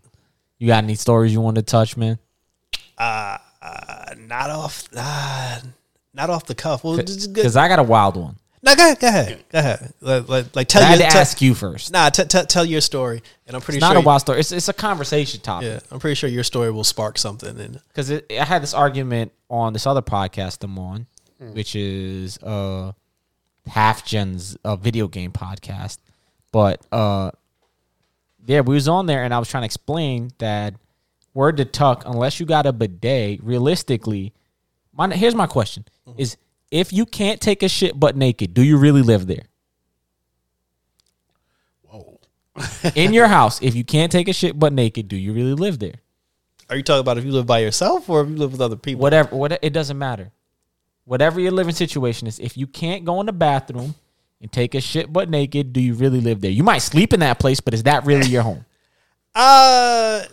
you got any stories you want to touch, man? Uh, not off, uh, not off the cuff. Well. Because I got a wild one. No, go ahead, go ahead, go ahead. Like, like, like tell I had your, to tell- ask you first. Nah, t- t- tell your story, and I'm pretty It's sure. not a wild story. It's it's a conversation topic. yeah, I'm pretty sure your story will spark something. And because I had this argument on this other podcast I'm on, which is uh Half Gen's uh, video game podcast. But uh yeah, we was on there and I was trying to explain that word to tuck, unless you got a bidet, realistically, my here's my question is if you can't take a shit butt naked, do you really live there? Whoa. In your house, if you can't take a shit butt naked, do you really live there? are you talking about if you live by yourself or if you live with other people? whatever what it doesn't matter whatever your living situation is if you can't go in the bathroom and take a shit butt naked do you really live there you might sleep in that place but is that really your home Uh,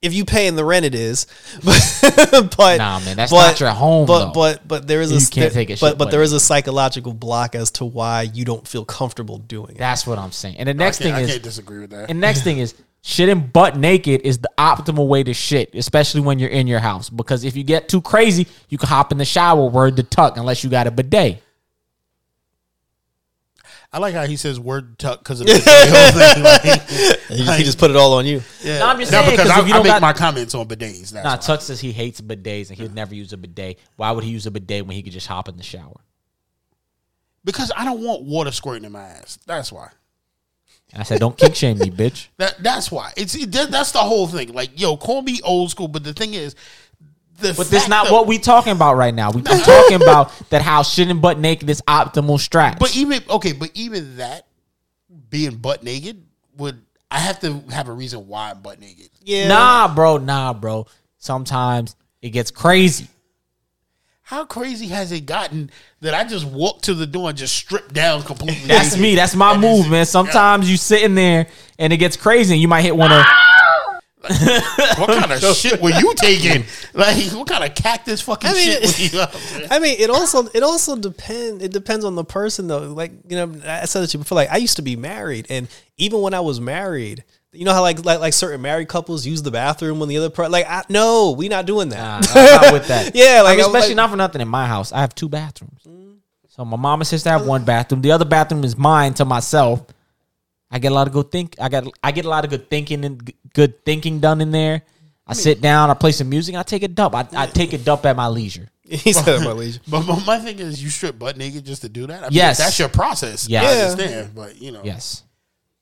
if you paying the rent, it is. but Nah, man, that's not your home, But though. but but there is a You can't take a but shit but there is a psychological block as to why you don't feel comfortable doing it. that's what i'm saying and the next can't, thing I is can't disagree with that. and next thing is shitting butt naked is the optimal way to shit especially when you're in your house because if you get too crazy you can hop in the shower word to tuck unless you got a bidet I like how he says word tuck because of the whole thing. Like, He, just- he just put it all on you. yeah. No, I'm just No, saying, because 'cause I, if you I don't make got- my comments on bidets. That's nah why. tuck says he hates bidets and he'd never use a bidet why would he use a bidet when he could just hop in the shower because I don't want water squirting in my ass. That's why. And i said don't kick shame me bitch That that's why. It's it, that, that's the whole thing. Like, yo, call me old school, but the thing is, the But this not that- what we talking about right now. We been talking about that how shitting butt naked is optimal straps. But even okay, but even that being butt naked would I have to have a reason why I'm butt naked. Yeah. nah, bro, nah, bro. Sometimes it gets crazy. How crazy has it gotten that I just walk to the door and just strip down completely? That's me. That's my And move, man. Sometimes you sitting there and it gets crazy and you might hit one of what kind of shit were you taking? Like, what kind of cactus fucking I mean, shit were you? I mean, it also it also depend. It depends on the person though. Like you know, I said to you before. Like I used to be married, and even when I was married, you know how like like, like certain married couples use the bathroom when the other part. Like I, no, we not doing that. I'm not with that. Yeah, like, I mean, especially like- not for nothing in my house. I have two bathrooms. Mm. So my mom and sister have one bathroom. The other bathroom is mine to myself. I get a lot of good think. I got I get a lot of good thinking and good thinking done in there. I sit down. I play some music. I take a dump. I, I take a dump at my leisure. he said, "My leisure." But, but my thing is, you strip butt naked just to do that. I mean, Yes. that's your process. Yeah. I understand. But you know, Yes.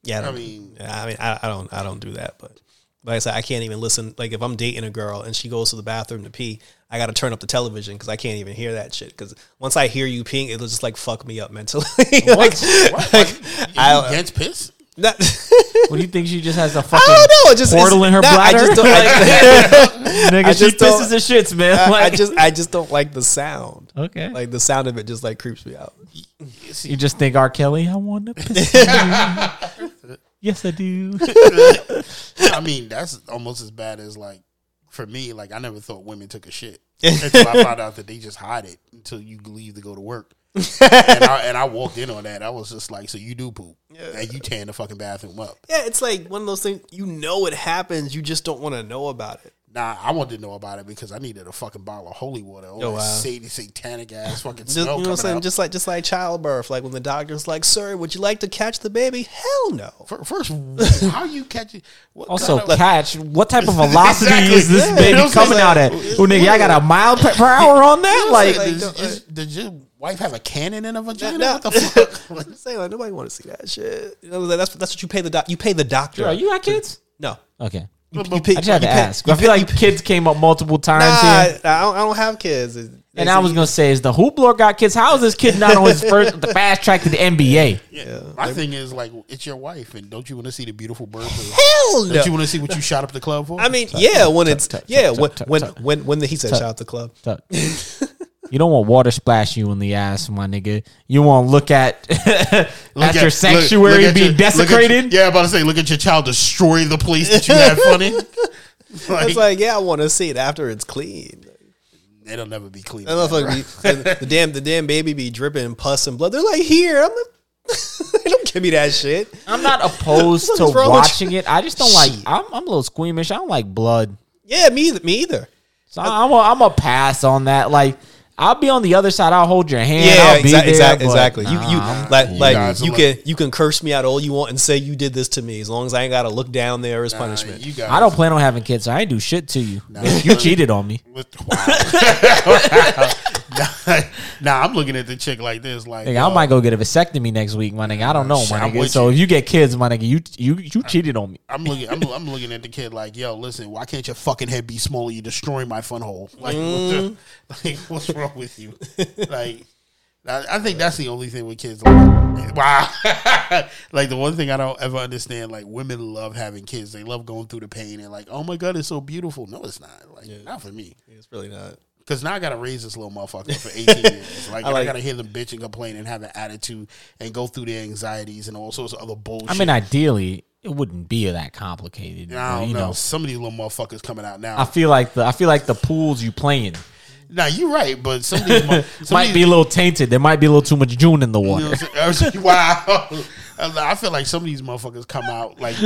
Yeah, I, I mean- I mean, I, I don't, I don't do that. But like I said, I can't even listen. Like if I'm dating a girl and she goes to the bathroom to pee, I got to turn up the television because I can't even hear that shit. Because once I hear you peeing, it'll just like fuck me up mentally. like, what? like, you I, against piss? not, What do you think? She just has a fucking I don't know. Just portal in her nah, I bladder. just don't. I, Nigga, I she pisses and shits, man. I, I Like- just, I just don't like the sound. okay. Like the sound of it just like creeps me out. you just think R. Kelly? I want to piss. Yes, I do. I mean, that's almost as bad as like for me. Like I never thought women took a shit until I found out that they just hide it until you leave to go to work. and, I, and I walked in on that. I was just like, "So you do poop, and you tan the fucking bathroom up." Yeah, it's like one of those things. You know it happens. You just don't want to know about it. Nah, I wanted to know about it because I needed a fucking bottle of holy water. All Oh, wow. sat- satanic ass fucking Just, smell you know what I'm saying? out. Just like just like childbirth, like when the doctor's like, "Sir, would you like to catch the baby?" Hell no. First, how you catch it? What Also, kind of- catch. What type of velocity Exactly. is this Yeah. baby You know coming saying? out at? Oh, nigga, I got a mile per per hour on that. Like, like, does, don't- uh, is- does your wife have a cannon in her vagina? No. What the fuck? I'm saying like nobody want to see that shit. You know, that's that's what you pay the doc. You pay the doctor. Bro, you got kids? no. Okay. You, But- pay, I just had to you pay- ask. you I feel pay- like kids came up multiple times Nah, here. I don't, I don't have kids. And I was gonna say, is the hoopler got kids? How is this kid not on his first the fast track to the NBA? Yeah. My thing is like, it's your wife, and don't you want to see the beautiful bird? hell no. Don't you want to see what you shot up the club for? I mean, yeah, when it's yeah, when when when when he said Tut. shout out the club. Tuck. You don't want water splash you in the ass, my nigga. You want to look at at your sanctuary look at being your- look at your- desecrated. yeah, I'm about to say, look at your child destroy the place that you had fun in. Like, It's like yeah, I want to see it after it's clean. it'll never be clean. That motherfucker be, the damn the damn baby be dripping pus and blood. They're like here. I'm like, don't give me that shit. I'm not opposed to is wrong with watching it. I just don't like. I'm, I'm a little squeamish. I don't like blood, Yeah, me either. Me either. so I'm a, I'm a pass on that. Like I'll be on the other side. I'll hold your hand. Yeah, I'll be exa- there, exact- but exactly. You, you like, cool. like you can you can curse me out all you want and say you did this to me as long as I ain't got to look down there as Nah, punishment. you guys, I don't plan on having kids, so I ain't do shit to you. You cheated on me. With, wow. nah, I'm looking at the chick like this, like Nigga, yo, I might uh, go get a vasectomy next week, my nigga. I don't know, Shit, my I'm nigga. with So you. if you get kids, my nigga, you you you cheated on me. I'm looking. I'm, I'm looking at the kid like, yo, listen, why can't your fucking head be smaller? You're destroying my fun hole. Like, what the, mm. like what's wrong with you? Like, I, I think that's the only thing with kids. Like, wow, like the one thing I don't ever understand. Like, women love having kids. They love going through the pain and like, oh my god, it's so beautiful. No, it's not. Like, not for me. It's really not. Cause now I gotta raise this little motherfucker for 18 years. Like, I and I gotta hear them bitch and complain and have an attitude and go through their anxieties and all sorts of other bullshit. I mean, ideally, it wouldn't be that complicated. I don't you know. know, Some of these little motherfuckers coming out now. I feel like the I feel like the pools you playing Now you're right, but some of these some might of be a little tainted. There might be a little too much June in the you know water. I'm saying? wow. I feel like some of these motherfuckers come out like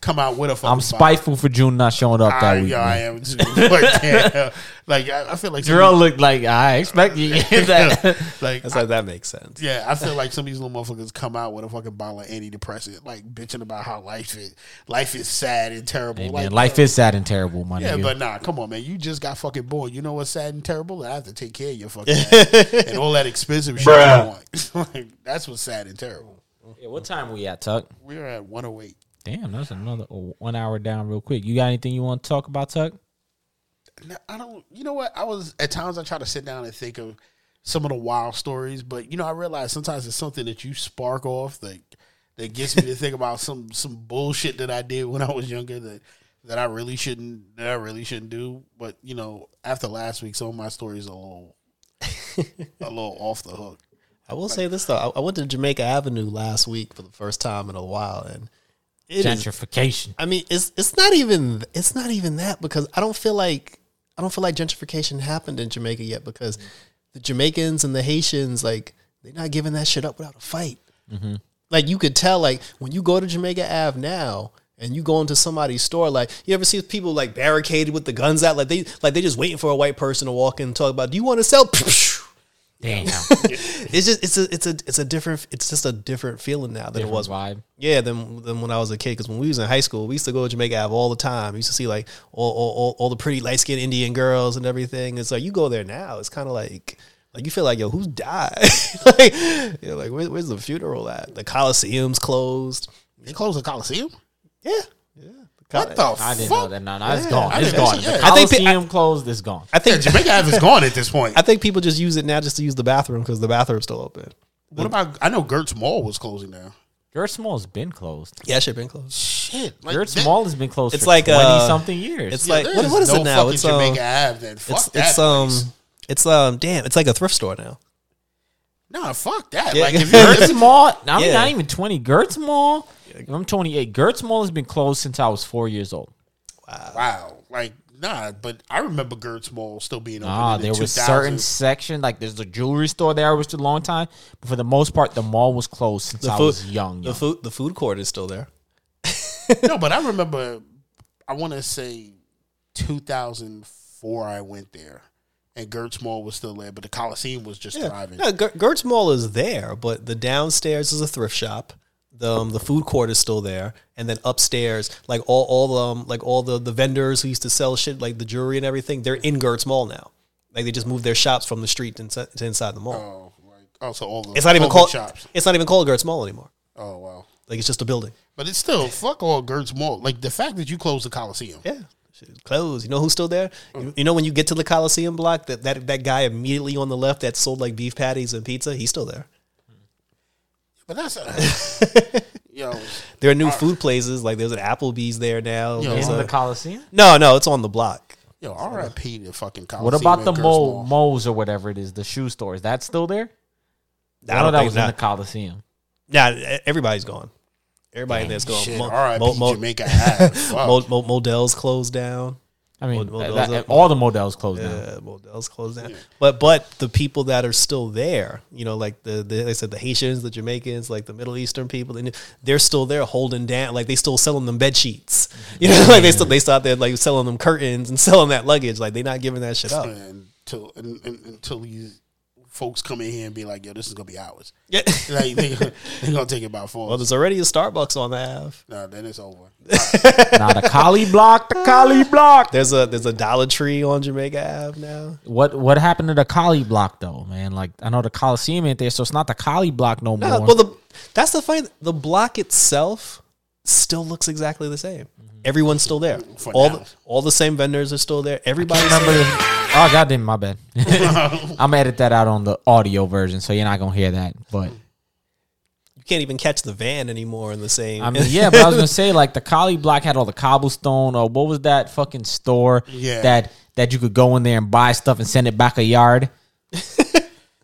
come out with a fucking I'm bottle. spiteful for June not showing up I, that week. yeah, I am too. But damn, like I, I feel like some Drill looked like I expect you. that. like That's I- like that makes sense. yeah, I feel like some of these little motherfuckers come out with a fucking bottle of antidepressant, like bitching about how life is life is sad and terrible. Hey, like, man, life uh, is sad and terrible, my Yeah, nigga. but nah, come on, man. You just got fucking born. You know what's sad and terrible? I have to take care of your fucking ass and all that expensive shit you want. like, that's what's sad and terrible. Yeah, what time we at, Tuck? We're at 108. Damn, that's another one hour down real quick. You got anything you want to talk about, Tuck? Now, I don't. You know what? I was at times I try to sit down and think of some of the wild stories, but you know I realize sometimes it's something that you spark off that that gets me to think about some some bullshit that I did when I was younger that that I really shouldn't that I really shouldn't do. But you know, after last week, some of my stories are a little a little off the hook. I will say this though. I, I went to Jamaica Avenue last week for the first time in a while, and It is. gentrification. I mean, it's it's not even it's not even that because I don't feel like I don't feel like gentrification happened in Jamaica yet because the Jamaicans and the Haitians like they're not giving that shit up without a fight. Mm-hmm. Like you could tell, like when you go to Jamaica Ave now and you go into somebody's store, like you ever see people like barricaded with the guns out, like they like they just waiting for a white person to walk in and talk about, do you want to sell? Damn, It's just it's a it's a it's a different it's just a different feeling now than it was vibe. yeah, than, than when I was a kid. Because when we was in high school, we used to go to Jamaica Ave all the time. We used to see like all all, all, all the pretty light skinned Indian girls and everything. It's like you go there now, it's kind of like like you feel like yo, who's died? like you're like where, where's the funeral at? The Coliseum's closed. They closed the Coliseum. Yeah, yeah. What the I didn't know fuck? that. No, no, it's Yeah, gone. I It's didn't- gone. yeah. The I think pe- Coliseum closed. It's gone. I think Jamaica Ave is gone at this point. I think people just use it now just to use the bathroom because the bathroom's still open. What about? I know Gertz Mall was closing now. Gertz Mall's been closed. Yeah, shit been closed. Shit, like, Gert that- Small has been closed It's for like, twenty uh, something years. it's Yeah, like there what, is what is no it now? fucking It's um, Jamaica Ave. Then fuck it's that. it's um place. it's um damn it's like a thrift store now. Nah, fuck that. Yeah. Like if Gertz you're Mall. I mean, Yeah. not even twenty. Gertz Mall. I'm 28. Gertz Mall has been closed since I was four years old. wow, Wow. like nah. But I remember Gertz Mall still being open. Ah, in the there was 2000s. certain section like there's a jewelry store there which was a long time, but for the most part, the mall was closed since The I food was young. The food the food court is still there. no, but I remember. I want to say 2004. I went there, and Gertz Mall was still there, but the Coliseum was just thriving. No, Gertz Mall is there, but the downstairs is a thrift shop. The um, the food court is still there, and then upstairs, like all all um like all the the vendors who used to sell shit like the jewelry and everything, they're in Gertz Mall now. Like they just moved their shops from the street to inside, to inside the mall. Oh, like also all the it's not even called shops. it's not even called Gertz Mall anymore. Oh wow, Like it's just a building. but it's still fuck all Gertz Mall. Like the fact that you closed the Coliseum. Yeah. Shit, Closed. You know who's still there? You, you know when you get to the Coliseum block, that, that that guy immediately on the left that sold like beef patties and pizza, he's still there. But that's a, yo. There are new food places, like there's an Applebee's there now. Yo, in a- the Coliseum. no, no, it's on the block. Yo, R.I.P. the fucking Coliseum. What about the Mo Mo's or whatever it is, the shoe store? Is that still there? I, I know don't that think was in the. Coliseum. Nah, e, everybody's gone. Everybody in there's gone. Shit, Mo- R.I.P. Mo- Mo- Jamaica Ave. Fuck. Mo- Mo- Modell's closed down. I mean, Mo- that- that- all the Modell's closed down. Yeah, Modell's closed down. But but the people that are still there, you know, like the, the they said the Haitians, the Jamaicans, like the Middle Eastern people, and they're still there holding down. Like they still selling them bed sheets. You know, like they still they still out there like selling them curtains and selling that luggage. Like they're not giving that shit up. until and, and, until these folks come in here and be like, "Yo, this is gonna be ours." Yeah. Like they they gonna take it by force. Well, there's already a Starbucks on the Ave. no, then it's over. now the Cali block, the Cali block. There's a there's a Dollar Tree on Jamaica Ave now. What what happened to the Cali block though, man? Like I know the Coliseum ain't there, so it's not the Cali block no more. Well, the that's the funny. The block itself still looks exactly the same. Everyone's still there. For all now. the, all the same vendors are still there. Everybody remember this. Oh goddamn, my bad. I'm gonna edit that out on the audio version, so you're not gonna hear that. But you can't even catch the van anymore in the same. I mean, yeah, but I was gonna say like the collie block had all the cobblestone or what was that fucking store Yeah. that that you could go in there and buy stuff and send it back a yard.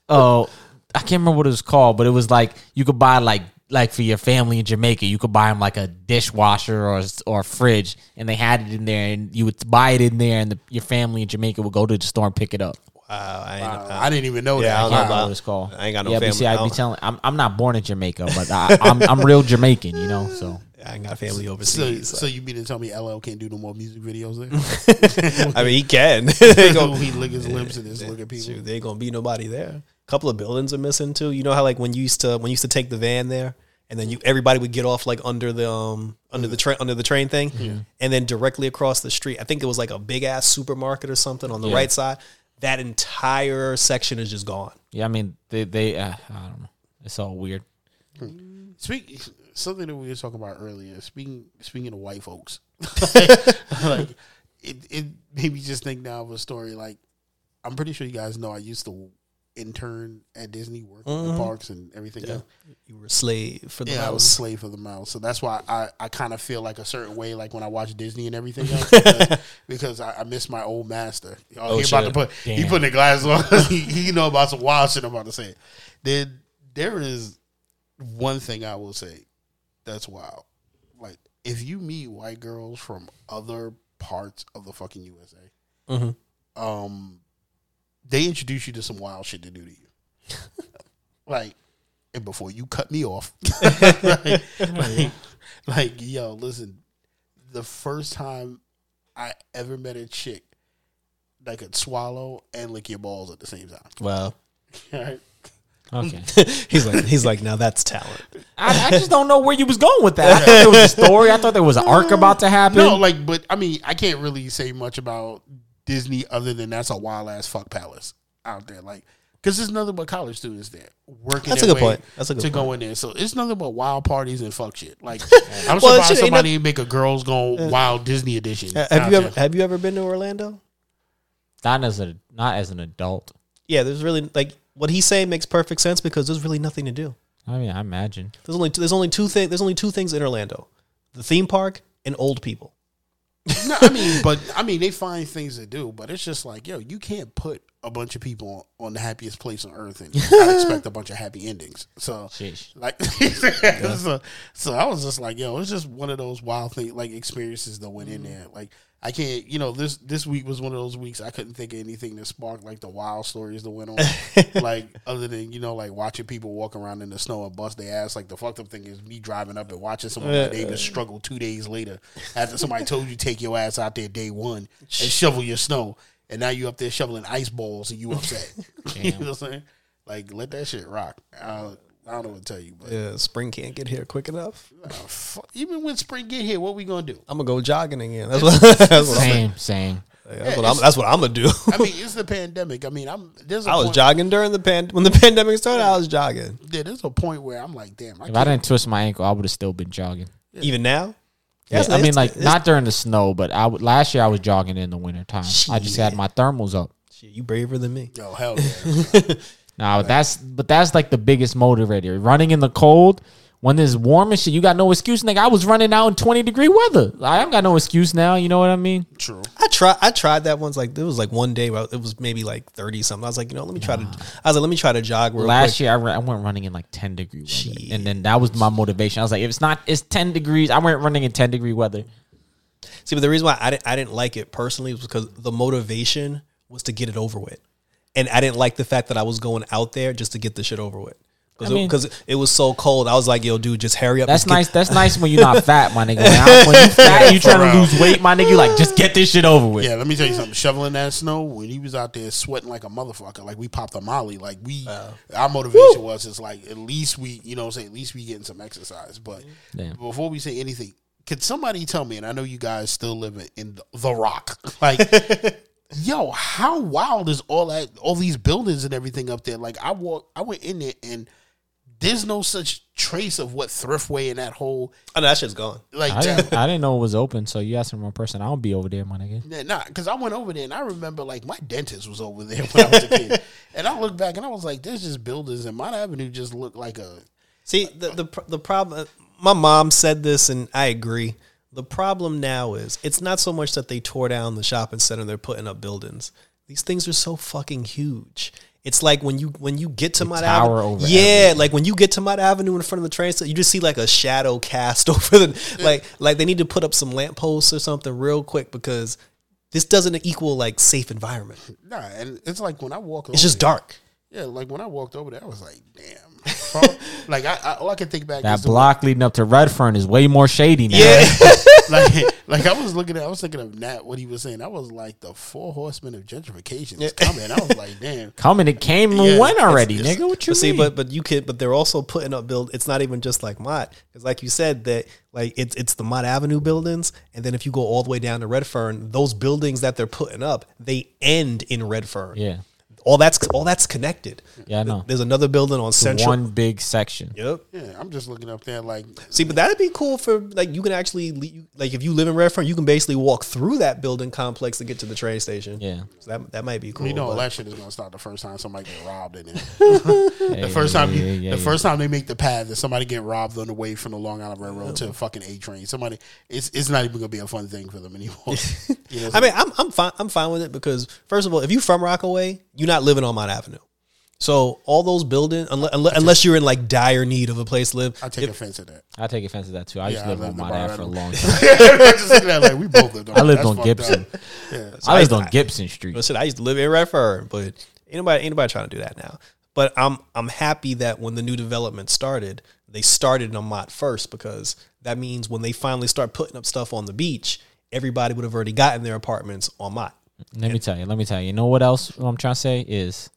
Oh, I can't remember what it was called, but it was like you could buy like like for your family in Jamaica, you could buy them like a dishwasher or or a fridge, and they had it in there, and you would buy it in there, and the, your family in Jamaica would go to the store and pick it up. wow, I, ain't, Uh, I didn't even know Yeah, I that. don't I know don't know about- what it's called. I ain't got no yeah, but family. see, I I'd be telling. I'm, I'm not born in Jamaica, but I, I'm I'm real Jamaican, you know. So I ain't got family So, overseas. so you mean to tell me LL can't do no more music videos there? I mean, he can. they Go, go, he lick his lips and just look at people. shoot, there ain't gonna be nobody there. A couple of buildings are missing too. You know how like when you used to when you used to take the van there, and then you everybody would get off like under the um under the train under the train thing, and then directly across the street. I think it was like a big ass supermarket or something on the Yeah. right side. That entire section is just gone. yeah, I mean they they uh, I don't know. It's all weird. Speak something that we were talking about earlier. Speaking speaking of white folks, like it, it made me just think now of a story. Like I'm pretty sure you guys know I used to intern at Disney, work in the parks and everything else. You were a slave for the Yeah, I was a slave for the mouse, so that's why I, I kind of feel like a certain way, like when I watch Disney and everything else, because, because I, I miss my old master. Oh, Oh, he about to put he Damn. putting the glasses on. he, he know about some wild shit. I'm about to say. Then there is one thing I will say that's wild. Like if you meet white girls from other parts of the fucking USA, Mm-hmm. um, they introduce you to some wild shit to do to you. like, and before you cut me off, like, like, like, yo, listen, the first time I ever met a chick that could swallow and lick your balls at the same time. Wow. Right? Okay. he's like he's like now that's talent. I, I just don't know where you was going with that. I thought there was a story. I thought there was an arc about to happen. No, like, but I mean, I can't really say much about Disney other than that's a wild ass fuck palace out there. Like, because there's nothing but college students there working. That's a good point. That's a good to go in there. So it's nothing but wild parties and fuck shit. Like, I'm Well, surprised shit, ain't somebody make a girls go uh, wild Disney edition. have out you ever there. have you ever been to Orlando? not as a not as an adult. Yeah, there's really like what he's saying makes perfect sense because there's really nothing to do. I mean, I imagine. There's only there's only two things there's only two things in Orlando: the theme park and old people. No, I mean, but I mean, they find things to do, but it's just like, yo, you can't put a bunch of people on, on the happiest place on earth and not expect a bunch of happy endings. So, Sheesh. like, so, so I was just like, yo, it's just one of those wild thing, like experiences that went in mm-hmm. there. Like, I can't, you know, this this week was one of those weeks I couldn't think of anything that sparked like the wild stories that went on. like, other than you know, like watching people walk around in the snow and bust their ass. Like the fucked up thing is me driving up and watching someone of my neighbors struggle two days later after somebody told you take your ass out there day one and shovel your snow, and now you up there shoveling ice balls and you upset. you know what I'm saying? Like, let that shit rock. I, I don't know what to tell you, but Yeah, spring can't get here quick enough. uh, fu- even when spring get here, what we gonna do? I'm gonna go jogging again. That's what that's what, I'm, Same, same. that's what I'm that's what I'm gonna do. I mean, it's the pandemic. I mean, I'm there's a I was point, jogging during the pan when the pandemic started. I was jogging. Yeah, there's a point where I'm like, damn, I If I didn't twist my ankle, I would have still been jogging. Even now, Yeah, Yes, I mean, like not during the snow, but I would, last year I was jogging in the winter time. I just had my thermals up. shit, you braver than me. Yo, hell yeah. Now that's but that's like the biggest motivator. Running in the cold when it's warm and shit, you got no excuse. Nigga, I was running out in twenty degree weather. I ain't got no excuse now. You know what I mean? True. I tried. I tried that once. Like it was like one day. Where it was maybe like thirty something. I was like, you know, let me try to. I was like, let me try to jog. Real Last quick. year I, ran, I went running in like ten degree weather, and then that was my motivation. I was like, if it's not, it's ten degrees. I went running in ten degree weather. See, but the reason why I didn't, I didn't like it personally was because the motivation was to get it over with, and I didn't like the fact that I was going out there just to get the shit over with. Because I mean- it, 'cause it was so cold, I was like, "Yo, dude, just hurry up." That's Let's get- nice. That's nice when you're not fat, my nigga. When, I, when you fat, and you trying to lose weight, my nigga. You like just get this shit over with. Yeah, let me tell you something. Shoveling that snow when he was out there sweating like a motherfucker, like we popped a molly. Like we, uh. our motivation was is like at least we, you know, what I'm saying at least we getting some exercise. But Damn. before we say anything, could somebody tell me? And I know you guys still live in- in the, the Rock, like. Yo, how wild is all that? All these buildings and everything up there. Like I walk, I went in there, and there's no such trace of what Thriftway and that whole Oh, no, that shit's gone. like. I didn't, I didn't know it was open. So you asking the wrong person. I don't be over there, my nigga. Yeah, nah, because I went over there and I remember like my dentist was over there when I was a kid, and I looked back and I was like, "There's just buildings, and Mott Avenue just looked like a." See, the the the problem. My mom said this, and I agree. The problem now is it's not so much that they tore down the shopping center; they're putting up buildings. These things are so fucking huge. It's like when you when you get to Mott tower Avenue, over yeah, like when you get to Mott Avenue in front of the train station, you just see like a shadow cast over the like like they need to put up some lampposts or something real quick because this doesn't equal like safe environment. Nah, and it's like when I walk. It's just dark. Yeah, like when I walked over there, I was like, "Damn!" From- like I, I, all I can think back That is the- block leading up to Redfern is way more shady now. Yeah, like, like I was looking at, I was thinking of Nat what he was saying. I was like, the four horsemen of gentrification is coming. I was like, damn. Coming, it came and Yeah, went already, it's- nigga. What you But see, but but you could, but they're also putting up build. It's not even just like Mott, because like you said that like it's it's the Mott Avenue buildings, and then if you go all the way down to Redfern, those buildings that they're putting up, they end in Redfern. yeah, all that's all that's connected. Yeah, I know. There's another building on Central. one big section. Yep. Yeah, I'm just looking up there like, See, but that'd be cool for like you can actually le- like if you live in Redfern, you can basically walk through that building complex to get to the train station. Yeah. so that that might be cool. you know, but- that shit is gonna start the first time somebody get robbed in there. the first time, you, Yeah, yeah, the yeah. first time they make the path, that somebody get robbed on the way from the Long Island Railroad to the fucking A train. Somebody, it's it's not even gonna be a fun thing for them anymore. You know, I mean, I'm I'm fine. I'm fine with it because first of all, if you from Rockaway, you're not living on Mott Avenue. So all those buildings, unless, unless you're in like dire need of a place to live, I take offense at that. I take offense to that too. I used Yeah, to live I on lived my dad for a long time. I just look at that like we both lived on. I lived on Gibson. up. Yeah. I lived I- on Gibson Street. Listen, I used to live in Redfern, but anybody nobody, ain't nobody trying to do that now. But I'm I'm happy that when the new development started, they started on Mott first because that means when they finally start putting up stuff on the beach, everybody would have already gotten their apartments on Mott. Let me tell you. Let me tell you. You know what else? I'm trying to say is,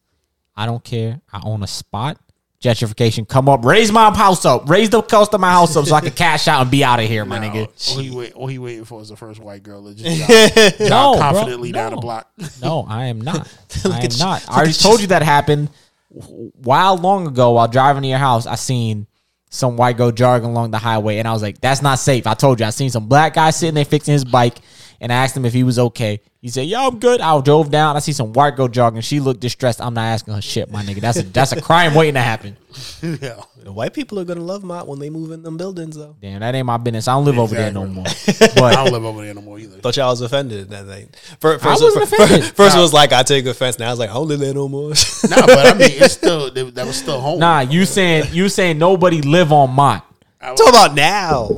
I don't care. I own a spot. Gentrification, come up, raise my house up, raise the cost of my house up, so I can cash out and be out of here, my nigga. All he, wait, all he waiting for is the first white girl to just jog, jog No, bro, confidently down the no. block. No, I am not. Look I am at you- not. look I already at told you. that happened while long ago while driving to your house. I seen some white girl jogging along the highway, and I was like, "That's not safe." I told you. I seen some black guy sitting there fixing his bike, and I asked him if he was okay. He said, "Yo, I'm good." I drove down. I see some white girl jogging. She looked distressed. I'm not asking her shit, my nigga. That's a that's a crime waiting to happen. yeah. The white people are gonna love Mott when they move in them buildings, though. Damn, that ain't my business. I don't live over there no Exactly. more. I don't live over there no more either. Thought y'all was offended that they. First, I wasn't first, offended. First, it was like I take offense. Now I was like I don't live there no more. nah, but I mean, it's still that was still home. nah, you saying you saying nobody live on mine. Talk about now.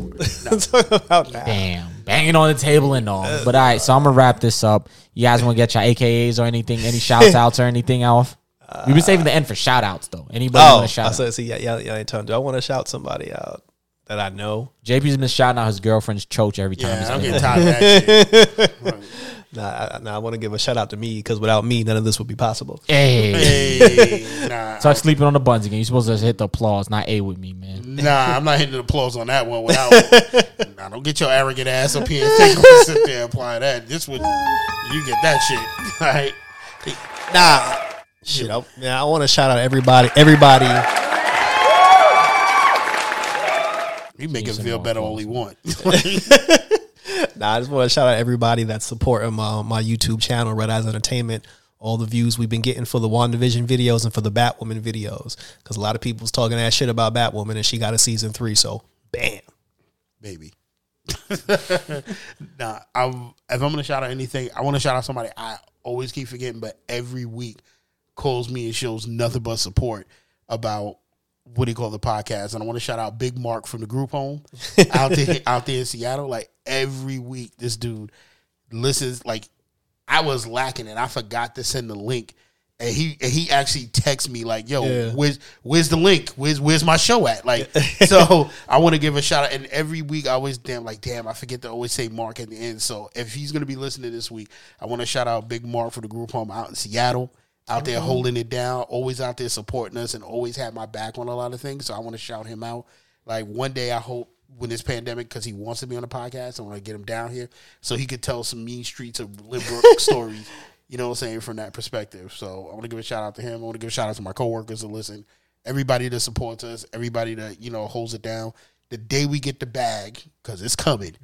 Talk about now. Damn, banging on the table and all. Uh, but all right, so I'm gonna wrap this up. You guys want to get your AKAs or anything, any shout outs or anything else? We've been saving the end for shout outs though. Anybody Oh, want to shout I out? said, see, yeah, yeah, yeah, I ain't telling. Do I want to shout somebody out that I know? JP's been shouting out his girlfriend's choach every time. he's Yeah, I'm been getting on. tired of that shit. Nah, I, nah, I want to give a shout out to me because without me, none of this would be possible. Hey, Hey, nah, Tuck sleeping on the buns again. You're supposed to hit the applause, not A with me, man. nah, I'm not hitting the applause on that one. Without, nah, don't get your arrogant ass up here and think I'm sit there and apply that. This would you get that shit, right? Nah, shit. I, yeah, I want to shout out everybody. Everybody. You make it some feel better all he want. Nah, I just want to shout out everybody that's supporting my my YouTube channel, Red Eyes Entertainment. All the views we've been getting for the WandaVision videos and for the Batwoman videos, because a lot of people's talking that shit about Batwoman, and she got a season three. So, bam. baby. nah, I'm, if I'm gonna shout out anything, I want to shout out somebody I always keep forgetting, but every week calls me and shows nothing but support about what do you call the podcast. And I want to shout out Big Mark from the group home out there out there in Seattle. Like every week, this dude listens. Like I was lacking and I forgot to send the link. And he and he actually texts me like, "Yo, Yeah. where's where's the link? Where's where's my show at?" Like, so I want to give a shout out. And every week I always damn like, damn, I forget to always say Mark at the end. So if he's gonna be listening this week, I want to shout out Big Mark for the group home out in Seattle, out there holding it down, always out there supporting us, and always had my back on a lot of things. So I want to shout him out. Like one day, I hope when this pandemic, because he wants to be on the podcast, I want to get him down here so he could tell some mean streets of Lynbrook stories. You know what I'm saying from that perspective. So I want to give a shout out to him. I want to give a shout out to my coworkers that listen, everybody that supports us, everybody that you know holds it down. The day we get the bag, because it's coming,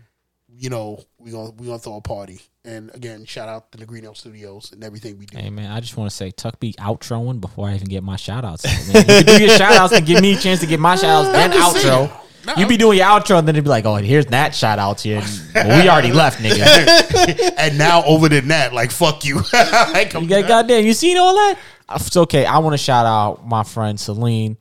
you know we gonna we gonna throw a party. And again, shout out to Negrino Studios and everything we do. Hey man, I just want to say Tuck be outroing before I even get my shout outs. Man. You do your shout outs and give me a chance to get my shout outs, then outro. No, You be doing your outro and then it'd be like, oh, here's that shout out here. Well, we already left, nigga. and now over than that, like fuck you. like, I'm You got goddamn, you seen all that? Uh, It's okay. I want to shout out my friend Celine.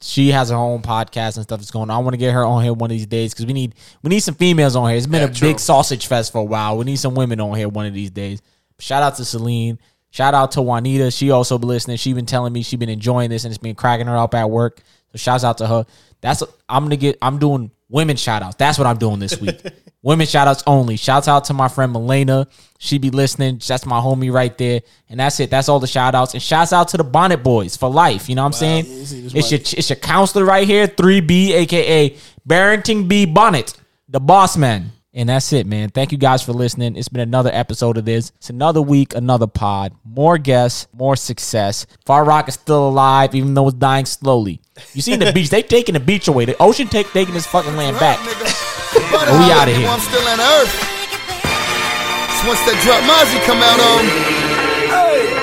She has her own podcast and stuff that's going on. I want to get her on here one of these days because we need we need some females on here. It's been Yeah, a true. big sausage fest for a while. We need some women on here one of these days. Shout out to Celine. Shout out to Juanita. She also been listening. She been telling me she been enjoying this and it's been cracking her up at work. So shouts out to her. That's I'm gonna get. I'm doing women shout outs. That's what I'm doing this week. women shout outs only. Shouts out to my friend Melena. She be listening. That's my homie right there. And that's it. That's all the shout outs. And shouts out to the Bonnet Boys for life. You know what I'm saying? Yeah, see, It's your it's your counselor right here, 3B, aka Barrington B. Bonnet, the boss man. And that's it, man. Thank you guys for listening. It's been another episode of this. It's another week, another pod. More guests, more success. Far Rock is still alive, even though it's dying slowly. You see the beach, they taking the beach away. The ocean take taking this fucking land back. But we outta here. I'm still on Earth. So once that drop Mozzie come out on. Hey.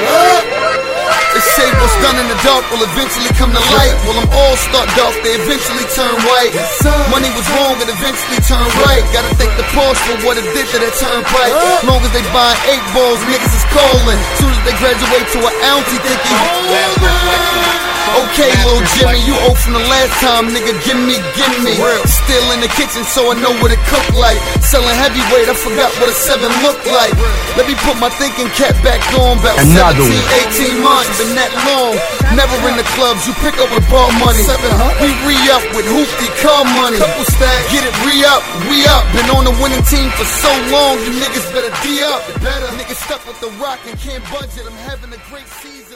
It's what's done in the dark will eventually come to light. Well, I'm all start dark, they eventually turn white. Money was wrong, it eventually turned right. Gotta thank the Porsche for what it did to that turnpike. Long as they buy eight balls, niggas is calling. Soon as they graduate to an ounce, he thinking. Okay, little Jimmy, you owe from the last time, nigga. Give me, give me. Still in the kitchen, so I know what it cook like. Selling heavyweight, I forgot what a seven looked like. Let me put my thinking cap back on. About Another 17, 18 months, been that long. Never in the clubs, you pick up with ball money. We re up with hoopty car money. Couple stacks, get it re up, we up. Been on the winning team for so long, you niggas better D up. Better niggas stuck with the rock and can't budget. I'm having a great season